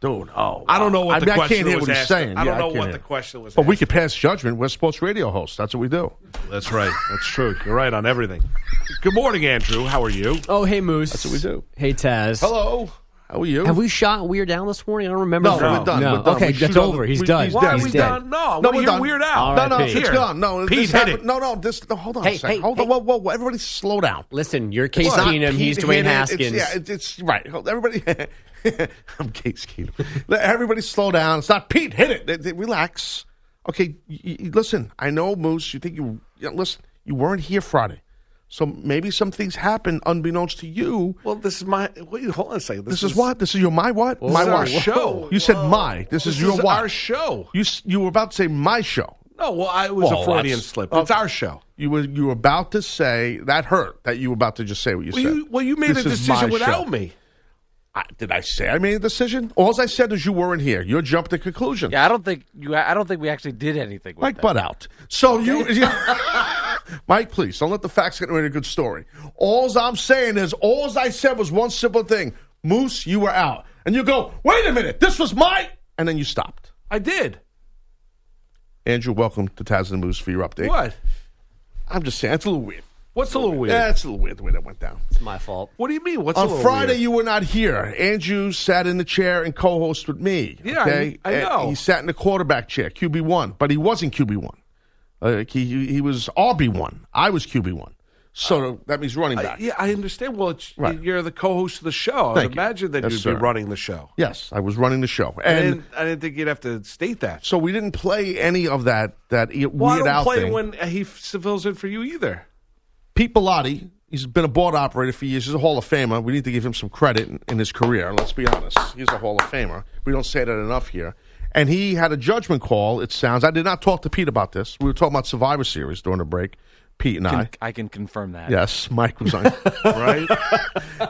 [SPEAKER 4] Dude, oh,
[SPEAKER 3] I don't know what
[SPEAKER 4] I
[SPEAKER 3] the
[SPEAKER 4] mean, I
[SPEAKER 3] question
[SPEAKER 4] can't hear
[SPEAKER 3] was
[SPEAKER 4] what he's
[SPEAKER 3] asked.
[SPEAKER 4] saying.
[SPEAKER 3] I don't know
[SPEAKER 4] can't
[SPEAKER 3] what
[SPEAKER 4] hear.
[SPEAKER 3] the question was.
[SPEAKER 4] But we could pass judgment. We're sports radio hosts. That's what we do.
[SPEAKER 3] That's right. That's true. You're right on everything. Good morning, Andrew. How are you?
[SPEAKER 6] Oh, hey, Moose.
[SPEAKER 4] That's what we do.
[SPEAKER 6] Hey, Taz.
[SPEAKER 4] Hello. How are you?
[SPEAKER 6] Have we shot Weird Al this morning? I don't remember.
[SPEAKER 4] No,
[SPEAKER 6] if-
[SPEAKER 4] we're done.
[SPEAKER 6] No.
[SPEAKER 4] We're done.
[SPEAKER 6] Okay,
[SPEAKER 4] We
[SPEAKER 6] that's over.
[SPEAKER 4] the-
[SPEAKER 6] He's
[SPEAKER 4] we-
[SPEAKER 6] done.
[SPEAKER 4] he's
[SPEAKER 3] Why
[SPEAKER 4] dead.
[SPEAKER 3] are
[SPEAKER 6] He's
[SPEAKER 3] we
[SPEAKER 6] dead.
[SPEAKER 3] done? No, I
[SPEAKER 4] No, we're done.
[SPEAKER 3] Weird Al.
[SPEAKER 6] All
[SPEAKER 4] No, no,
[SPEAKER 6] Pete.
[SPEAKER 4] it's
[SPEAKER 3] Here.
[SPEAKER 4] gone. No,
[SPEAKER 3] Pete,
[SPEAKER 4] this
[SPEAKER 3] hit
[SPEAKER 4] happened.
[SPEAKER 3] it.
[SPEAKER 4] No, no, this. No, hold on.
[SPEAKER 3] Hey,
[SPEAKER 4] a second.
[SPEAKER 3] hey,
[SPEAKER 4] hold
[SPEAKER 3] hey.
[SPEAKER 4] on. Whoa, whoa, whoa. Everybody, slow down.
[SPEAKER 6] Listen, you're Case
[SPEAKER 4] It's not
[SPEAKER 6] Keenum. He's
[SPEAKER 4] Pete
[SPEAKER 6] Dwayne Haskins.
[SPEAKER 4] It's, yeah, it's, it's right. Hold- Everybody, I'm Case Keenum. Let Everybody, slow down. It's not Pete. Hit it. Relax. Okay, listen. I know Moose. You think you yeah, listen? You weren't here Friday, so maybe some things happened unbeknownst to you.
[SPEAKER 3] Well, this is my. Wait, hold on a second.
[SPEAKER 4] This, is, what? This is your my what?
[SPEAKER 3] This
[SPEAKER 4] my
[SPEAKER 3] is our
[SPEAKER 4] what?
[SPEAKER 3] show.
[SPEAKER 4] You said my. This,
[SPEAKER 3] This
[SPEAKER 4] is your
[SPEAKER 3] is
[SPEAKER 4] what?
[SPEAKER 3] our show.
[SPEAKER 4] You you were about to say my show.
[SPEAKER 3] No, well, I, was
[SPEAKER 4] Well,
[SPEAKER 3] a Freudian slip.
[SPEAKER 4] oh.
[SPEAKER 3] It's our show.
[SPEAKER 4] You were you were about to say that hurt that you were about to just say what you
[SPEAKER 3] Well,
[SPEAKER 4] said.
[SPEAKER 3] you, well, you made
[SPEAKER 4] This
[SPEAKER 3] a decision without
[SPEAKER 4] show.
[SPEAKER 3] me.
[SPEAKER 4] I, did I say I made a decision? All I said is you weren't here. You jumped to conclusions.
[SPEAKER 7] Yeah, I don't think you. I don't think we actually did anything. With
[SPEAKER 4] Mike,
[SPEAKER 7] that.
[SPEAKER 4] butt out. So you, Mike, please don't let the facts get away a good story. All I'm saying is, all I said was one simple thing: Moose, you were out, and you go, wait a minute, this was my, and then you stopped.
[SPEAKER 3] I did.
[SPEAKER 4] Andrew, welcome to Taz and Moose for your update.
[SPEAKER 3] What?
[SPEAKER 4] I'm just saying, it's a little weird.
[SPEAKER 3] What's a little weird?
[SPEAKER 4] Yeah, a little weird the way that went down.
[SPEAKER 6] It's my fault.
[SPEAKER 3] What do you mean? What's a
[SPEAKER 4] On
[SPEAKER 3] little
[SPEAKER 4] Friday,
[SPEAKER 3] weird?
[SPEAKER 4] you were not here. Andrew sat in the chair and co-host with me.
[SPEAKER 3] Yeah,
[SPEAKER 4] okay?
[SPEAKER 3] I- I
[SPEAKER 4] And
[SPEAKER 3] know.
[SPEAKER 4] He sat in the quarterback chair, QB one, but he wasn't QB one. Uh, he he he was RB one. I was QB one. So that means running
[SPEAKER 3] I-
[SPEAKER 4] back.
[SPEAKER 3] yeah, I understand. Well, it's,
[SPEAKER 4] Right.
[SPEAKER 3] you're the co-host of the show. I
[SPEAKER 4] Thank
[SPEAKER 3] would
[SPEAKER 4] you.
[SPEAKER 3] imagine that
[SPEAKER 4] Yes,
[SPEAKER 3] you'd
[SPEAKER 4] sir.
[SPEAKER 3] be running the show.
[SPEAKER 4] Yes, I was running the show,
[SPEAKER 3] I
[SPEAKER 4] and
[SPEAKER 3] didn't, I didn't think you'd have to state that.
[SPEAKER 4] so we didn't play any of that that e-
[SPEAKER 3] Well, I don't
[SPEAKER 4] out
[SPEAKER 3] play
[SPEAKER 4] thing.
[SPEAKER 3] when he fills in for you either.
[SPEAKER 4] Pete Bellotti, he's been a board operator for years. He's a Hall of Famer. We need to give him some credit in, in his career. Let's be honest. He's a Hall of Famer. We don't say that enough here. And he had a judgment call, it sounds. I did not talk to Pete about this. We were talking about Survivor Series during the break, Pete and I.
[SPEAKER 7] I can confirm that.
[SPEAKER 4] Yes, Mike was on. right?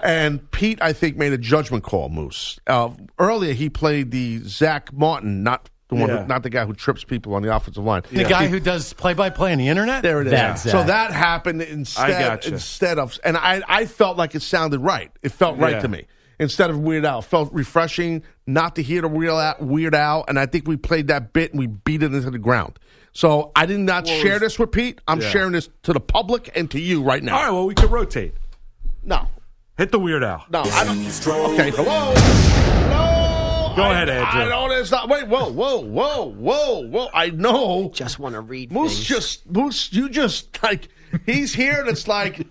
[SPEAKER 4] And Pete, I think, made a judgment call, Moose. Uh, earlier, he played the Zach Martin, not the one,
[SPEAKER 3] Yeah.
[SPEAKER 4] who, not the guy who trips people on the offensive line.
[SPEAKER 8] The guy who does play by play on the internet?
[SPEAKER 4] There it is.
[SPEAKER 6] That's
[SPEAKER 4] So that happened instead
[SPEAKER 3] gotcha.
[SPEAKER 4] instead of, and I I felt like it sounded right. It felt right
[SPEAKER 3] Yeah.
[SPEAKER 4] to me. Instead of Weird Al, felt refreshing not to hear the Weird Al, Weird Al, and I think we played that bit and we beat it into the ground. So I did not share this with Pete. I'm
[SPEAKER 3] Yeah.
[SPEAKER 4] sharing this to the public and to you right now.
[SPEAKER 3] All right, well, we can rotate.
[SPEAKER 4] No,
[SPEAKER 3] Hit the Weird Al.
[SPEAKER 4] no, I don't. Okay, hello, hello.
[SPEAKER 3] Go
[SPEAKER 4] I-
[SPEAKER 3] ahead, Andrew.
[SPEAKER 4] I know there's not. Wait, whoa, whoa, whoa, whoa, whoa. I know.
[SPEAKER 6] Just want to read
[SPEAKER 4] Moose
[SPEAKER 6] things.
[SPEAKER 4] just Moose, you just like he's here and it's like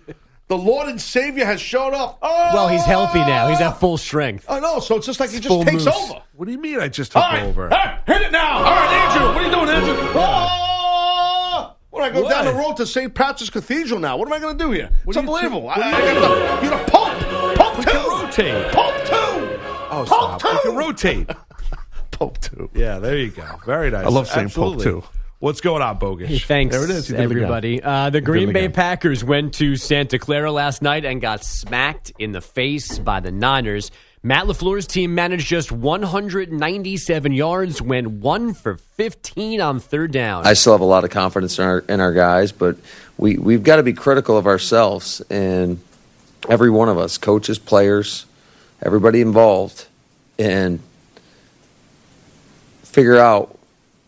[SPEAKER 4] the Lord and Savior has showed up. Oh,
[SPEAKER 6] Well, he's healthy now. He's at oh! full strength.
[SPEAKER 4] I know, so it's just like he just takes
[SPEAKER 6] Moose.
[SPEAKER 4] over.
[SPEAKER 3] What do you mean I just took
[SPEAKER 4] All right,
[SPEAKER 3] over?
[SPEAKER 4] hey, hit it now. All right, Andrew, what are you doing, Andrew? Oh! When I go
[SPEAKER 3] What?
[SPEAKER 4] down the road to St. Patrick's Cathedral now, what am I going to do here? It's
[SPEAKER 3] are you
[SPEAKER 4] unbelievable. I, I got the, you're the Pope. Pope
[SPEAKER 3] We
[SPEAKER 4] two.
[SPEAKER 3] can.
[SPEAKER 4] Pope two.
[SPEAKER 3] Oh,
[SPEAKER 4] Pope
[SPEAKER 3] stop. We
[SPEAKER 4] two.
[SPEAKER 3] can rotate.
[SPEAKER 4] Pope two.
[SPEAKER 3] Yeah, there you go. Very nice.
[SPEAKER 4] I love saying Pope,
[SPEAKER 3] Absolutely.
[SPEAKER 4] too.
[SPEAKER 3] What's going on,
[SPEAKER 6] Hey, thanks,
[SPEAKER 4] There it is. He did
[SPEAKER 6] everybody. Uh, the Green Bay
[SPEAKER 4] again.
[SPEAKER 6] Packers went to Santa Clara last night and got smacked in the face by the Niners. Matt LaFleur's team managed just 197 yards, went one for 15 on third down.
[SPEAKER 9] I still have a lot of confidence in our in our guys, but we we've got to be critical of ourselves and every one of us, coaches, players, everybody involved, and figure out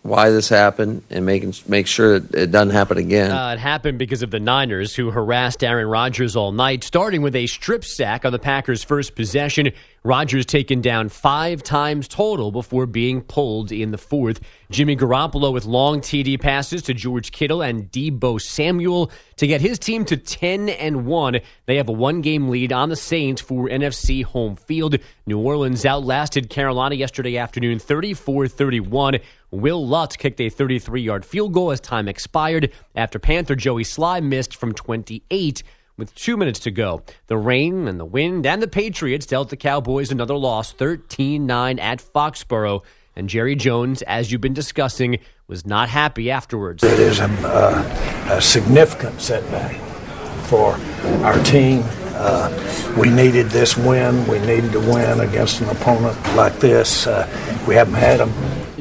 [SPEAKER 9] why this happened and making make sure that it doesn't happen again.
[SPEAKER 6] Uh, it happened because of the Niners, who harassed Aaron Rodgers all night, starting with a strip sack on the Packers' first possession. Rodgers taken down five times total before being pulled in the fourth. Jimmy Garoppolo with long TD passes to George Kittle and Deebo Samuel to get his team to 10 and 1. They have a one game lead on the Saints for NFC home field. New Orleans outlasted Carolina yesterday afternoon 34 31. Wil Lutz kicked a 33 yard field goal as time expired after Panther Joey Slye missed from 28 with two minutes to go. The rain and the wind and the Patriots dealt the Cowboys another loss 13 9 at Foxborough. And Jerry Jones, as you've been discussing, was not happy afterwards.
[SPEAKER 10] It is a, uh, a significant setback for our team. Uh, we needed this win. We needed to win against an opponent like this. Uh, we haven't had them.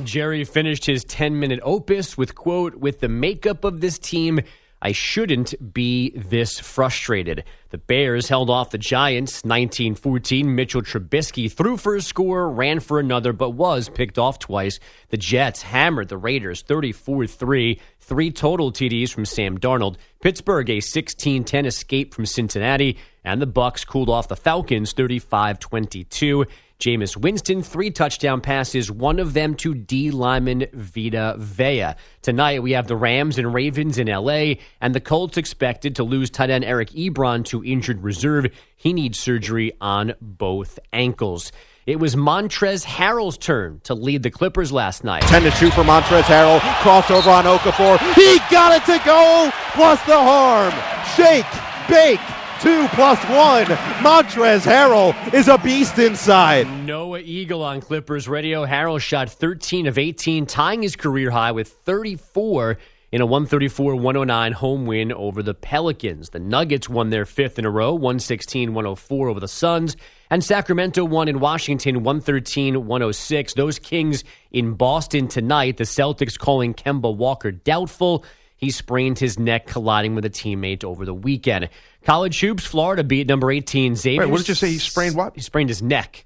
[SPEAKER 6] Jerry finished his 10 minute opus with, quote, with the makeup of this team, I shouldn't be this frustrated. The Bears held off the Giants 19 14. Mitchell Trubisky threw for a score, ran for another, but was picked off twice. The Jets hammered the Raiders 34 3. Three total TDs from Sam Darnold. Pittsburgh a 16-10 escape from Cincinnati, and the Bucs cooled off the Falcons 35-22. Jameis Winston, three touchdown passes, one of them to D-lineman Vita Vea. Tonight, we have the Rams and Ravens in L.A., and the Colts expected to lose tight end Eric Ebron to injured reserve. He needs surgery on both ankles. It was Montrezl Harrell's turn to lead the Clippers last night.
[SPEAKER 11] 10 to 2 for Montrezl Harrell. Crossover on Okafor. He got it to go, plus the harm. Shake, bake, two plus one. Montrezl Harrell is a beast inside.
[SPEAKER 6] Noah Eagle on Clippers Radio. Harrell shot 13 of 18, tying his career high with 34 in a 134 109 home win over the Pelicans. The Nuggets won their fifth in a row, 116 104 over the Suns. And Sacramento won in Washington 113 106. Those Kings in Boston tonight. The Celtics calling Kemba Walker doubtful. He sprained his neck colliding with a teammate over the weekend. College hoops, Florida beat number 18 Xavier.
[SPEAKER 4] Wait, what did you say? He sprained what?
[SPEAKER 6] He sprained his neck.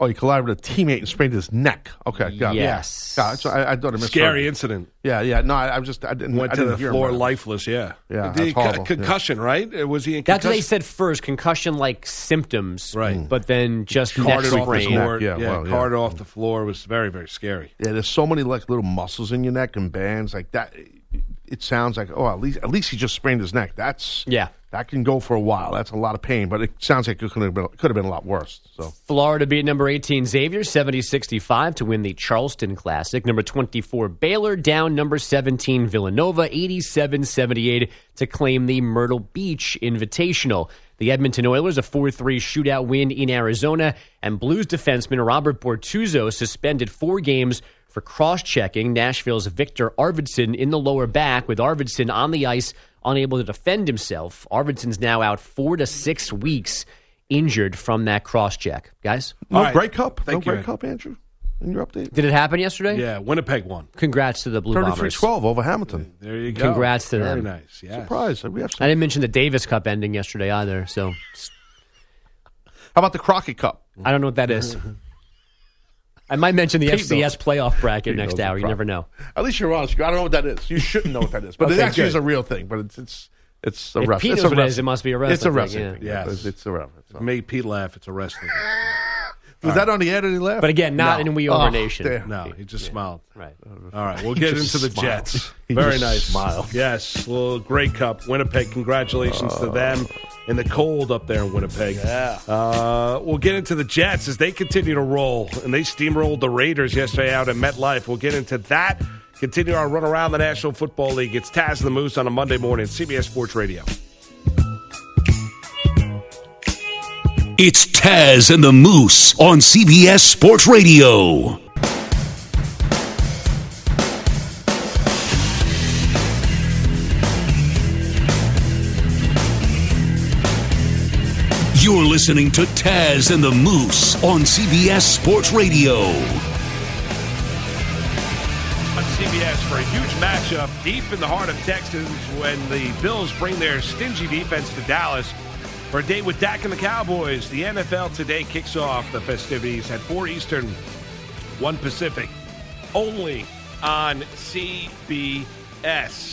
[SPEAKER 4] Oh, he collided with a teammate and sprained his neck. Okay, got it.
[SPEAKER 6] Yes.
[SPEAKER 4] Got it. So I, I thought it misheard
[SPEAKER 3] Scary
[SPEAKER 4] you.
[SPEAKER 3] incident.
[SPEAKER 4] Yeah, yeah. No, I, I just I didn't.
[SPEAKER 3] Went
[SPEAKER 4] I
[SPEAKER 3] to
[SPEAKER 4] didn't
[SPEAKER 3] the floor lifeless. Yeah.
[SPEAKER 4] Yeah,
[SPEAKER 3] The
[SPEAKER 4] that's horrible.
[SPEAKER 3] concussion, right? Uh, Was he in
[SPEAKER 6] That's what they said first, concussion like symptoms.
[SPEAKER 3] Right.
[SPEAKER 6] But then just neck
[SPEAKER 3] Carted off the
[SPEAKER 6] sprain.
[SPEAKER 3] floor.
[SPEAKER 4] Yeah,
[SPEAKER 3] Yeah,
[SPEAKER 4] well, yeah.
[SPEAKER 3] carted off the floor. Was very, very scary.
[SPEAKER 4] Yeah, there's so many like little muscles in your neck and bands like that. It sounds like oh, at least at least he just sprained his neck. That's
[SPEAKER 6] Yeah.
[SPEAKER 4] that can go for a while. That's a lot of pain, but it sounds like it could have been could have been a lot worse. So
[SPEAKER 6] Florida beat number 18 Xavier 70 65 to win the Charleston Classic. Number 24 Baylor down number 17 Villanova 87 78 to claim the Myrtle Beach Invitational. The Edmonton Oilers a 4 3 shootout win in Arizona, and Blues defenseman Robert Bortuzzo suspended four games for cross checking Nashville's Viktor Arvidsson in the lower back, with Arvidsson on the ice unable to defend himself. Arvidsson's now out four to six weeks injured from that cross check. Guys,
[SPEAKER 4] no
[SPEAKER 3] All right.
[SPEAKER 4] Grey Cup,
[SPEAKER 3] Thank
[SPEAKER 4] no
[SPEAKER 3] you,
[SPEAKER 4] Grey Cup, Andrew. In your update,
[SPEAKER 6] did it happen yesterday?
[SPEAKER 3] Yeah, Winnipeg won.
[SPEAKER 6] Congrats to the Blue Bombers.
[SPEAKER 4] 33-12 over Hamilton.
[SPEAKER 3] There you go.
[SPEAKER 6] Congrats to
[SPEAKER 3] very
[SPEAKER 6] them.
[SPEAKER 3] nice. Yeah.
[SPEAKER 4] Surprise! We have
[SPEAKER 6] I didn't mention the Davis Cup ending yesterday either, so
[SPEAKER 4] How about the Crockett Cup?
[SPEAKER 6] I don't know what that is. I might mention the
[SPEAKER 4] Pete
[SPEAKER 6] FCS
[SPEAKER 4] knows.
[SPEAKER 6] playoff bracket
[SPEAKER 4] Pete
[SPEAKER 6] next hour. You never know.
[SPEAKER 4] At least you're honest. I don't know what that is. You shouldn't know what that is, but it actually
[SPEAKER 6] good.
[SPEAKER 4] is a real thing. But it's it's it's a
[SPEAKER 6] If
[SPEAKER 4] wrestling.
[SPEAKER 6] Pete
[SPEAKER 4] it's
[SPEAKER 6] knows
[SPEAKER 4] a
[SPEAKER 6] what it is, it must be a wrestling.
[SPEAKER 4] It's a
[SPEAKER 6] wrestling
[SPEAKER 4] wrestling
[SPEAKER 6] thing,
[SPEAKER 4] thing.
[SPEAKER 3] yeah.
[SPEAKER 4] It's, it's a wrestling. So.
[SPEAKER 3] Made Pete laugh. It's a wrestling.
[SPEAKER 4] Was that on the air? Did he laugh?
[SPEAKER 6] But again, not in We Over
[SPEAKER 4] Oh,
[SPEAKER 6] Nation.
[SPEAKER 4] damn.
[SPEAKER 3] No, he just smiled.
[SPEAKER 6] Right.
[SPEAKER 3] All right, we'll
[SPEAKER 4] He
[SPEAKER 3] get into the
[SPEAKER 4] smiled.
[SPEAKER 3] Jets.
[SPEAKER 4] He
[SPEAKER 3] Very
[SPEAKER 4] just
[SPEAKER 3] nice.
[SPEAKER 4] smiled.
[SPEAKER 3] Yes, well, Grey Cup. Winnipeg, congratulations to them in the cold up there in Winnipeg. Yeah. Uh, we'll get into the Jets as they continue to roll, and they steamrolled the Raiders yesterday out at MetLife. We'll get into that. Continue our run around the National Football League. It's Taz and the Moose on a Monday morning, CBS Sports Radio.
[SPEAKER 1] It's Taz and the Moose on CBS Sports Radio. You're listening to Taz and the Moose on CBS Sports Radio.
[SPEAKER 3] on CBS for a huge matchup deep in the heart of Texas when the Bills bring their stingy defense to Dallas for a date with Dak and the Cowboys. The NFL today kicks off the festivities at 4 Eastern, 1 Pacific, only on CBS.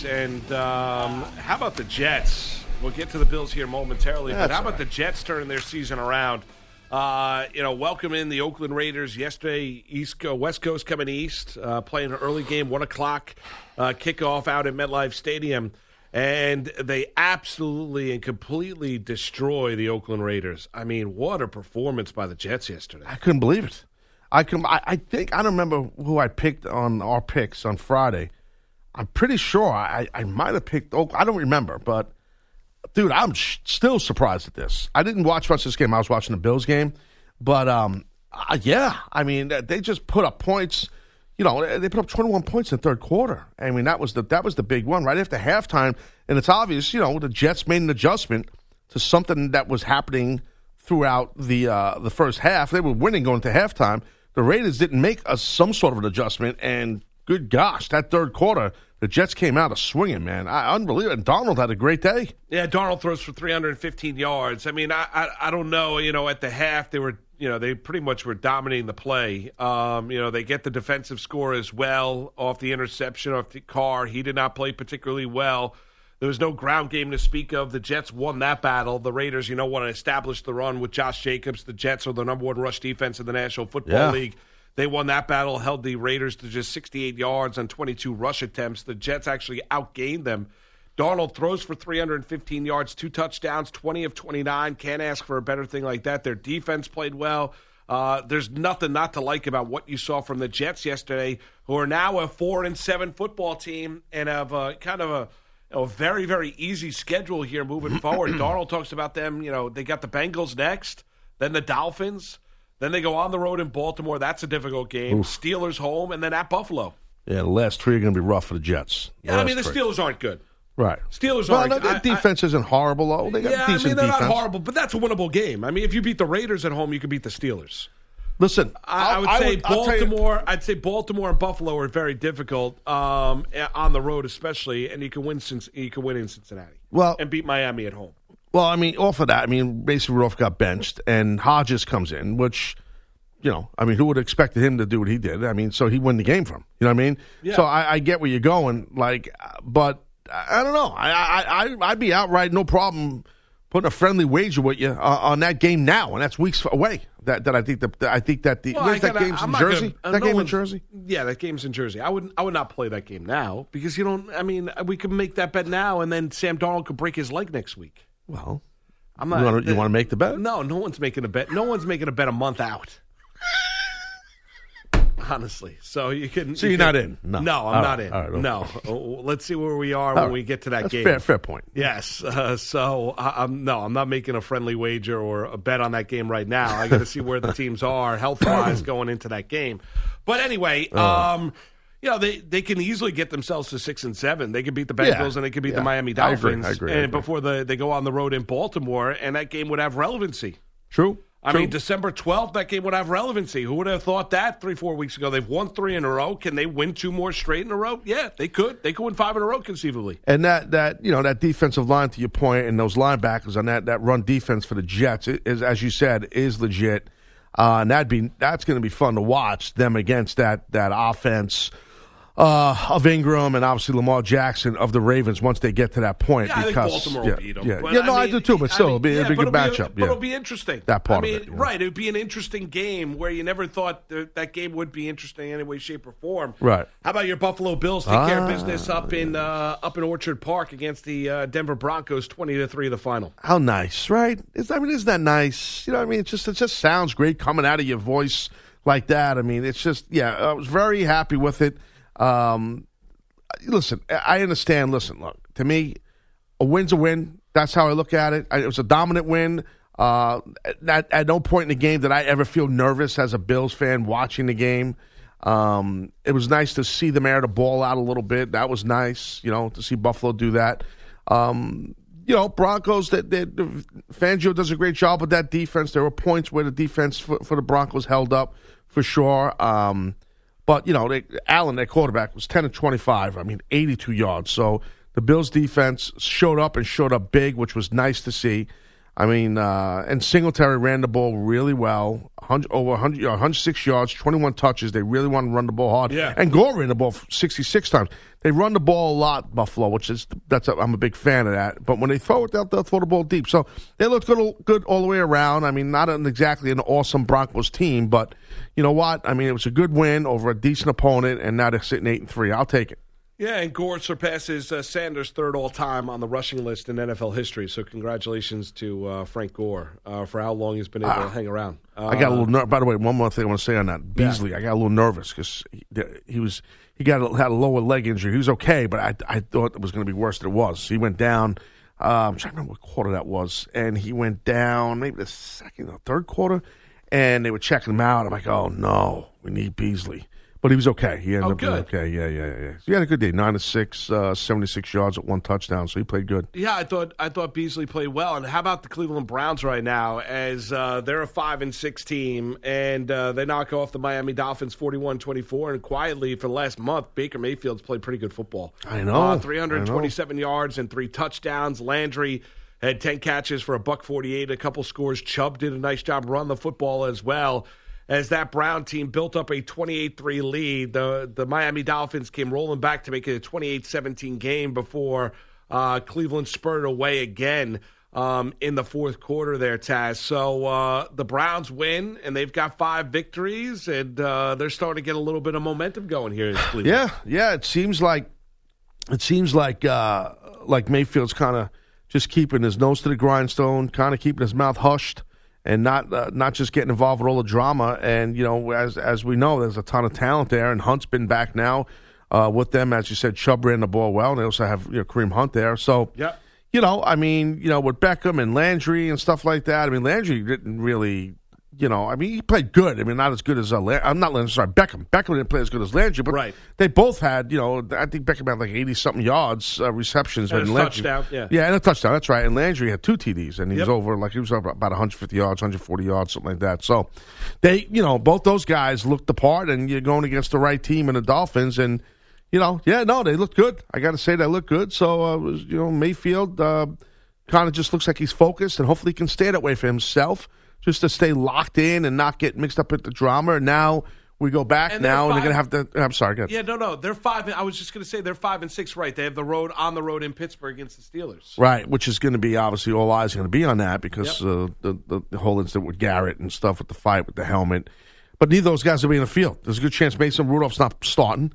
[SPEAKER 3] And um, how about the Jets? We'll get to the Bills here momentarily, but how about the Jets turning their season around? Uh, you know, welcome in the Oakland Raiders yesterday. East Coast, West Coast coming east, uh, playing an early game, one o'clock uh, kickoff out at MetLife Stadium, and they absolutely and completely destroy the Oakland Raiders. I mean, what a performance by the Jets yesterday!
[SPEAKER 4] I couldn't believe it. I can. I, I think I don't remember who I picked on our picks on Friday. I'm pretty sure I, I might have picked. Oak. I don't remember, but dude, I'm sh- still surprised at this. I didn't watch much this game. I was watching the Bills game, but um, uh, yeah, I mean they just put up points. You know, they put up 21 points in the third quarter. I mean that was the that was the big one right after halftime, and it's obvious. You know, the Jets made an adjustment to something that was happening throughout the uh, the first half. They were winning going to halftime. The Raiders didn't make a, some sort of an adjustment, and good gosh, that third quarter, the Jets came out a swinging, man. I, unbelievable. And Darnold had a great day.
[SPEAKER 3] Yeah, Darnold throws for 315 yards. I mean, I, I I don't know. You know, at the half they were you know they pretty much were dominating the play. Um, you know, they get the defensive score as well off the interception off the Carr. He did not play particularly well. There was no ground game to speak of. The Jets won that battle. The Raiders, you know, want to establish the run with Josh Jacobs. The Jets are the number one rush defense in the National Football
[SPEAKER 4] Yeah.
[SPEAKER 3] League. They won that battle, held the Raiders to just 68 yards on 22 rush attempts. The Jets actually outgained them. Darnold throws for 315 yards, two touchdowns, 20 of 29. Can't ask for a better thing like that. Their defense played well. Uh, there's nothing not to like about what you saw from the Jets yesterday, who are now a four and seven football team and have a, kind of a, a very very easy schedule here moving forward. Darnold talks about them. You know, they got the Bengals next, then the Dolphins, then they go on the road in Baltimore. That's a difficult game. Steelers home, and then at Buffalo.
[SPEAKER 4] Yeah, the last three are going to be rough for the Jets.
[SPEAKER 3] Yeah, I mean the
[SPEAKER 4] three.
[SPEAKER 3] Steelers aren't good.
[SPEAKER 4] Right.
[SPEAKER 3] Steelers
[SPEAKER 4] Well,
[SPEAKER 3] aren't.
[SPEAKER 4] no, their
[SPEAKER 3] I- I-
[SPEAKER 4] defense isn't horrible, though. They got
[SPEAKER 3] yeah,
[SPEAKER 4] decent
[SPEAKER 3] I mean they're
[SPEAKER 4] defense.
[SPEAKER 3] not horrible, but that's a winnable game. I mean, if you beat the Raiders at home, you can beat the Steelers.
[SPEAKER 4] Listen,
[SPEAKER 3] I, I would say
[SPEAKER 4] would- tell you-
[SPEAKER 3] Baltimore. I'd say Baltimore and Buffalo are very difficult um, on the road, especially, and you can win since you can win in Cincinnati.
[SPEAKER 4] Well-
[SPEAKER 3] and beat Miami at home.
[SPEAKER 4] Well, I mean, off of that, I mean, basically Rudolph got benched, and Hodges comes in, which, you know, I mean, who would have expected him to do what he did? I mean, so he won the game from. You know what I mean?
[SPEAKER 3] Yeah.
[SPEAKER 4] So I, I get where you're going, like, but I, I don't know. I, I, I, I'd be outright no problem putting a friendly wager with you uh, on that game now, and that's weeks away. That that I think the, I think that the
[SPEAKER 3] Well,
[SPEAKER 4] where's
[SPEAKER 3] I
[SPEAKER 4] that
[SPEAKER 3] gotta-
[SPEAKER 4] game's
[SPEAKER 3] I'm
[SPEAKER 4] in Jersey.
[SPEAKER 3] gonna- uh,
[SPEAKER 4] that
[SPEAKER 3] no
[SPEAKER 4] game in Jersey.
[SPEAKER 3] Yeah, that game's in Jersey. I would I would not play that game now because you don't. I mean, we could make that bet now, and then Sam Darnold could break his leg next week.
[SPEAKER 4] Well,
[SPEAKER 3] I'm not.
[SPEAKER 4] you wanna make the bet?
[SPEAKER 3] No, no one's making a bet. No one's making a bet a month out. Honestly, so you can.
[SPEAKER 4] So
[SPEAKER 3] you
[SPEAKER 4] you're
[SPEAKER 3] can-
[SPEAKER 4] not in? No.
[SPEAKER 3] no, I'm
[SPEAKER 4] All
[SPEAKER 3] not
[SPEAKER 4] right,
[SPEAKER 3] in.
[SPEAKER 4] all right,
[SPEAKER 3] no, Oh, let's see where we are
[SPEAKER 4] All
[SPEAKER 3] when
[SPEAKER 4] right.
[SPEAKER 3] we get to that
[SPEAKER 4] That's
[SPEAKER 3] game.
[SPEAKER 4] fair- fair point.
[SPEAKER 3] Yes. Uh, so I, I'm no, I'm not making a friendly wager or a bet on that game right now. I got to see where the teams are health wise going into that game. But anyway,
[SPEAKER 4] Oh.
[SPEAKER 3] um, you know they they can easily get themselves to six and seven. They could beat the Bengals
[SPEAKER 4] Yeah.
[SPEAKER 3] and they could beat
[SPEAKER 4] Yeah.
[SPEAKER 3] the Miami
[SPEAKER 4] I agree.
[SPEAKER 3] Dolphins.
[SPEAKER 4] I agree. I
[SPEAKER 3] And
[SPEAKER 4] agree.
[SPEAKER 3] before the, they go on the road in Baltimore, and that game would have relevancy.
[SPEAKER 4] True.
[SPEAKER 3] I
[SPEAKER 4] True.
[SPEAKER 3] mean, December 12th, that game would have relevancy. Who would have thought that three, four weeks ago? They've won three in a row. Can they win two more straight in a row? Yeah, they could. They could win five in a row conceivably.
[SPEAKER 4] And that that you know that defensive line to your point, and those linebackers on that that run defense for the Jets is, as you said, is legit. Uh, and that'd be that's going to be fun to watch them against that that offense uh, of Ingram and obviously Lamar Jackson of the Ravens once they get to that point.
[SPEAKER 3] Yeah, I think
[SPEAKER 4] because
[SPEAKER 3] Baltimore
[SPEAKER 4] yeah,
[SPEAKER 3] will beat them.
[SPEAKER 4] yeah, yeah, no, I,
[SPEAKER 3] mean,
[SPEAKER 4] do too. But still,
[SPEAKER 3] I
[SPEAKER 4] it'll be,
[SPEAKER 3] mean,
[SPEAKER 4] it'll be a good matchup.
[SPEAKER 3] It'll be, but
[SPEAKER 4] yeah.
[SPEAKER 3] it'll be interesting.
[SPEAKER 4] That part
[SPEAKER 3] I
[SPEAKER 4] of
[SPEAKER 3] mean,
[SPEAKER 4] it, yeah.
[SPEAKER 3] right? It would be an interesting game where you never thought that, that game would be interesting in any way, shape, or form.
[SPEAKER 4] Right.
[SPEAKER 3] How about your Buffalo Bills take care of
[SPEAKER 4] Ah,
[SPEAKER 3] business up in uh, up in Orchard Park against the uh, Denver Broncos, twenty to three, the final.
[SPEAKER 4] How nice, right? It's, I mean, isn't that nice? You know, what I mean, it just it just sounds great coming out of your voice like that. I mean, it's just yeah, I was very happy with it. Um, listen, I understand. Listen, look to me, a win's a win. That's how I look at it. It was a dominant win. Uh, at, at no point in the game did I ever feel nervous as a Bills fan watching the game. Um, it was nice to see them air the ball out a little bit. That was nice, you know, to see Buffalo do that. Um, you know, Broncos. That Fangio does a great job with that defense. There were points where the defense for, for the Broncos held up for sure. Um, but you know, they, Allen, their quarterback, was ten to twenty-five. I mean, eighty-two yards. So the Bills' defense showed up and showed up big, which was nice to see. I mean, uh, and Singletary ran the ball really well. 100, over 100, 106 yards, 21 touches. They really want to run the ball hard.
[SPEAKER 3] Yeah.
[SPEAKER 4] And Gore ran the ball 66 times. They run the ball a lot, Buffalo, which is that's a, I'm a big fan of that. But when they throw it, they'll, they'll throw the ball deep. So they looked good, good all the way around. I mean, not an, exactly an awesome Broncos team, but you know what? I mean, it was a good win over a decent opponent, and now they're sitting eight and three. I'll take it.
[SPEAKER 3] Yeah, and Gore surpasses uh, Sanders' third all time on the rushing list in NFL history. So, congratulations to uh, Frank Gore uh, for how long he's been able to hang around.
[SPEAKER 4] I got a
[SPEAKER 3] Uh,
[SPEAKER 4] little. Ner- by the way, one more thing I want to say on that Beasley. I got a little nervous because he, he was he got a, had a lower leg injury. He was okay, but I I thought it was going to be worse than it was. He went down. Um, I'm trying to remember what quarter that was, and he went down maybe the second or third quarter, and they were checking him out. I'm like, oh no, we need Beasley. But he was okay. He ended
[SPEAKER 3] Oh,
[SPEAKER 4] up being
[SPEAKER 3] good.
[SPEAKER 4] okay. Yeah, yeah, yeah. He had a good day. Nine to six, uh, 76 yards at one touchdown. So he played good.
[SPEAKER 3] Yeah, I thought I thought Beasley played well. And how about the Cleveland Browns right now? As uh, they're a five and six team, and uh, they knock off the Miami Dolphins 41-24. And quietly for the last month, Baker Mayfield's played pretty good football.
[SPEAKER 4] I know.
[SPEAKER 3] uh,
[SPEAKER 4] I know.
[SPEAKER 3] 327 yards and three touchdowns. Landry had 10 catches for a buck 48, a couple scores. Chubb did a nice job run the football as well. As that Brown team built up a 28-3 lead, the the Miami Dolphins came rolling back to make it a 28-17 game before uh, Cleveland spurred away again um, in the fourth quarter there, Taz. So uh, the Browns win, and they've got five victories, and uh, they're starting to get a little bit of momentum going here.
[SPEAKER 4] Yeah, yeah. It seems like it seems like uh, like Mayfield's kind of just keeping his nose to the grindstone, kind of keeping his mouth hushed, and not uh, not just getting involved with all the drama. And you know, as as we know, there's a ton of talent there, and Hunt's been back now uh, with them. As you said, Chubb ran the ball well, and they also have you know Kareem Hunt there. So
[SPEAKER 3] Yep.
[SPEAKER 4] you know, I mean, you know, with Beckham and Landry and stuff like that. I mean, Landry didn't really, you know, I mean, he played good. I mean, not as good as uh, Lan- I'm not Landry, sorry, Beckham. Beckham didn't play as good as Landry, but
[SPEAKER 3] Right.
[SPEAKER 4] they both had, you know, I think Beckham had like 80 something yards uh, receptions,
[SPEAKER 3] And
[SPEAKER 4] but
[SPEAKER 3] a
[SPEAKER 4] Landry,
[SPEAKER 3] touchdown, yeah.
[SPEAKER 4] yeah, and a touchdown. That's right. And Landry had two TDs, and he was over like he was over about 150 yards, 140 yards, something like that. So they, you know, both those guys looked the part, and you're going against the right team in the Dolphins, and you know, yeah, no, they looked good. I got to say they looked good. So uh, was, you know, Mayfield uh, kind of just looks like he's focused, and hopefully he can stay that way for himself, just to stay locked in and not get mixed up with the drama. And now we go back
[SPEAKER 3] And they're
[SPEAKER 4] now, and they're going to have to. I'm sorry, go ahead.
[SPEAKER 3] Yeah, no, no, they're five. I was just going to say they're five and six, right? They have the road on the road in Pittsburgh against the Steelers.
[SPEAKER 4] Right, which is going to be obviously all eyes are going to be on that because uh, the, the the whole incident with Garrett and stuff with the fight with the helmet. But neither of those guys will be in the field. There's a good chance Mason Rudolph's not starting,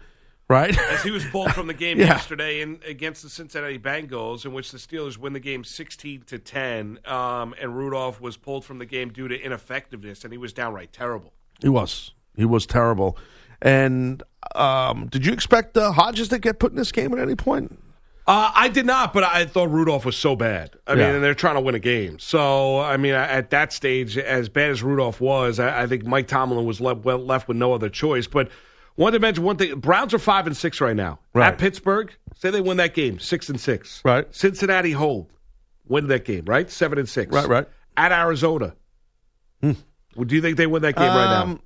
[SPEAKER 4] right?
[SPEAKER 3] As he was pulled from the game
[SPEAKER 4] Yeah.
[SPEAKER 3] yesterday in, against the Cincinnati Bengals, in which the Steelers win the game sixteen to ten, um, and Rudolph was pulled from the game due to ineffectiveness, and he was downright terrible.
[SPEAKER 4] he was. He was terrible. And um, did you expect uh, Hodges to get put in this game at any point?
[SPEAKER 3] Uh, I did not, but I thought Rudolph was so bad. I
[SPEAKER 4] Yeah.
[SPEAKER 3] mean, and they're trying to win a game. So, I mean, at that stage, as bad as Rudolph was, I, I think Mike Tomlin was left, well, left with no other choice. But wanted to mention one thing: Browns are five and six right now
[SPEAKER 4] Right.
[SPEAKER 3] at Pittsburgh. Say they win that game, six and six.
[SPEAKER 4] Right.
[SPEAKER 3] Cincinnati hold, win that game, right? Seven and six.
[SPEAKER 4] Right, right.
[SPEAKER 3] At Arizona, well, do you think they win that game right now?
[SPEAKER 4] Um,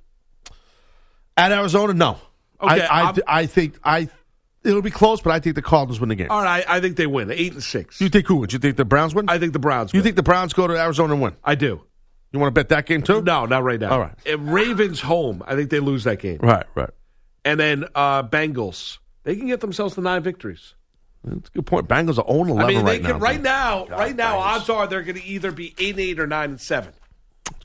[SPEAKER 4] At Arizona, no.
[SPEAKER 3] Okay,
[SPEAKER 4] I, I,
[SPEAKER 3] I'm-
[SPEAKER 4] think I it'll be close, but I think the Cardinals win the game.
[SPEAKER 3] All right, I think they win eight and six.
[SPEAKER 4] You think who wins? You think the Browns win?
[SPEAKER 3] I think the Browns.
[SPEAKER 4] you think the Browns go to Arizona and win?
[SPEAKER 3] I do?
[SPEAKER 4] You want to bet that game too?
[SPEAKER 3] No, not right now.
[SPEAKER 4] All right.
[SPEAKER 3] Uh, Ravens home. I think they lose that game.
[SPEAKER 4] Right, right.
[SPEAKER 3] And then uh, Bengals. They can get themselves to nine victories.
[SPEAKER 4] That's a good point. Bengals are 0 11
[SPEAKER 3] I mean, they
[SPEAKER 4] right
[SPEAKER 3] can
[SPEAKER 4] now.
[SPEAKER 3] right now.
[SPEAKER 4] God,
[SPEAKER 3] right now,
[SPEAKER 4] Bengals.
[SPEAKER 3] odds are they're going to either be eight and eight or nine and seven.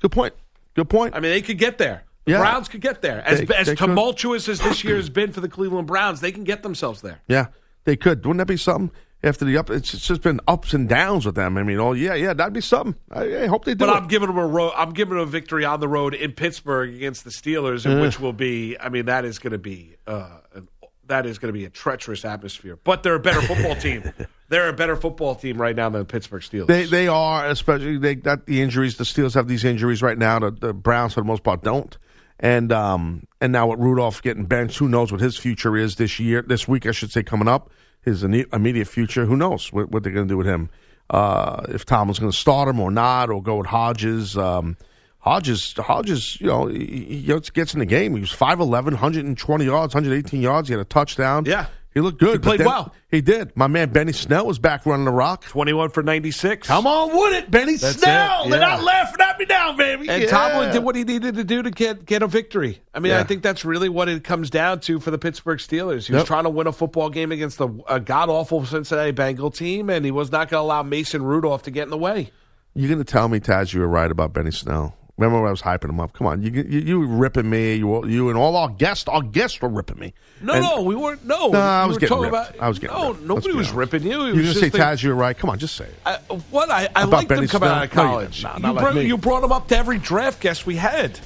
[SPEAKER 4] Good point. Good point.
[SPEAKER 3] I mean, they could get there. The
[SPEAKER 4] Yeah.
[SPEAKER 3] Browns could get there. As
[SPEAKER 4] They-
[SPEAKER 3] as
[SPEAKER 4] they could.
[SPEAKER 3] tumultuous as this year has been for the Cleveland Browns, they can get themselves there.
[SPEAKER 4] yeah, they could. Wouldn't that be something? After the up, it's, just been ups and downs with them. I mean, oh yeah, yeah, that'd be something. I, I hope they do
[SPEAKER 3] But
[SPEAKER 4] it.
[SPEAKER 3] I'm giving them a ro- I'm giving them a victory on the road in Pittsburgh against the Steelers, in which will be. I mean, that is going to be. Uh, an, that is going to be a treacherous atmosphere. But they're a better football team. They're a better football team right now than the Pittsburgh Steelers.
[SPEAKER 4] They they are especially they got the injuries. The Steelers have these injuries right now. The, the Browns for the most part don't. And um and now with Rudolph getting benched, who knows what his future is this year, this week I should say coming up, his immediate future. Who knows what, what they're going to do with him? Uh, if Tomlin's going to start him or not, or go with Hodges. Um, Hodges, Hodges, you know, he, he gets gets in the game. He was 5'11", 120 yards, 118 yards. He had a touchdown.
[SPEAKER 3] Yeah.
[SPEAKER 4] He looked good.
[SPEAKER 3] He played
[SPEAKER 4] then-
[SPEAKER 3] well.
[SPEAKER 4] He did. My man Benny Snell was back running the rock.
[SPEAKER 3] 21 for 96.
[SPEAKER 4] Come on with it, Benny
[SPEAKER 3] That's
[SPEAKER 4] Snell.
[SPEAKER 3] it,
[SPEAKER 4] They're not laughing at me now, baby.
[SPEAKER 3] And
[SPEAKER 4] Yeah.
[SPEAKER 3] Tomlin did what he needed to do to get get a victory. I mean, I think that's really what it comes down to for the Pittsburgh Steelers. He was
[SPEAKER 4] Yep.
[SPEAKER 3] trying to win a football game against the, a god awful Cincinnati Bengal team, and he was not going to allow Mason Rudolph to get in the way.
[SPEAKER 4] You're going to tell me, Taz, you were right about Benny Snell. Remember when I was hyping him up? Come on, you you, you were ripping me. You you and all our guests, our guests were ripping me.
[SPEAKER 3] No,
[SPEAKER 4] And-
[SPEAKER 3] no, we weren't. No,
[SPEAKER 4] No, I was getting ripped.
[SPEAKER 3] about.
[SPEAKER 4] I was getting
[SPEAKER 3] no,
[SPEAKER 4] ripped.
[SPEAKER 3] nobody was
[SPEAKER 4] honest.
[SPEAKER 3] ripping you.
[SPEAKER 4] You're
[SPEAKER 3] was
[SPEAKER 4] say,
[SPEAKER 3] just
[SPEAKER 4] Taz, you were right. Come on, just say it.
[SPEAKER 3] I, what I, I
[SPEAKER 4] Benny
[SPEAKER 3] him coming out of
[SPEAKER 4] No, you
[SPEAKER 3] college.
[SPEAKER 4] No,
[SPEAKER 3] you,
[SPEAKER 4] like
[SPEAKER 3] brought, you brought him up to every draft guest we had.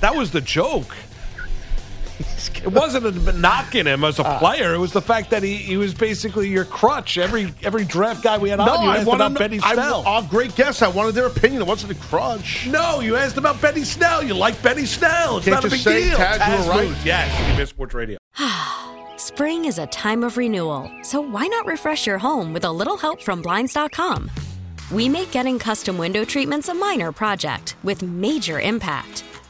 [SPEAKER 3] That was the joke. It wasn't a knocking him as a
[SPEAKER 4] Ah.
[SPEAKER 3] player. It was the fact that he, he was basically your crutch. Every every draft guy we had on, you
[SPEAKER 4] I
[SPEAKER 3] asked
[SPEAKER 4] wanted
[SPEAKER 3] about Benny
[SPEAKER 4] I-
[SPEAKER 3] Snell.
[SPEAKER 4] Our great guests, I wanted their opinion. It wasn't a crutch.
[SPEAKER 3] no, you asked about Benny Snell. You like Benny Snell. It's
[SPEAKER 4] Can't
[SPEAKER 3] not a big
[SPEAKER 4] say
[SPEAKER 3] deal.
[SPEAKER 4] Taz, you were
[SPEAKER 3] Taz
[SPEAKER 4] right.
[SPEAKER 3] Moose. Yes, CBS Sports Radio.
[SPEAKER 12] Spring is a time of renewal, so why not refresh your home with a little help from Blinds.com? We make getting custom window treatments a minor project with major impact.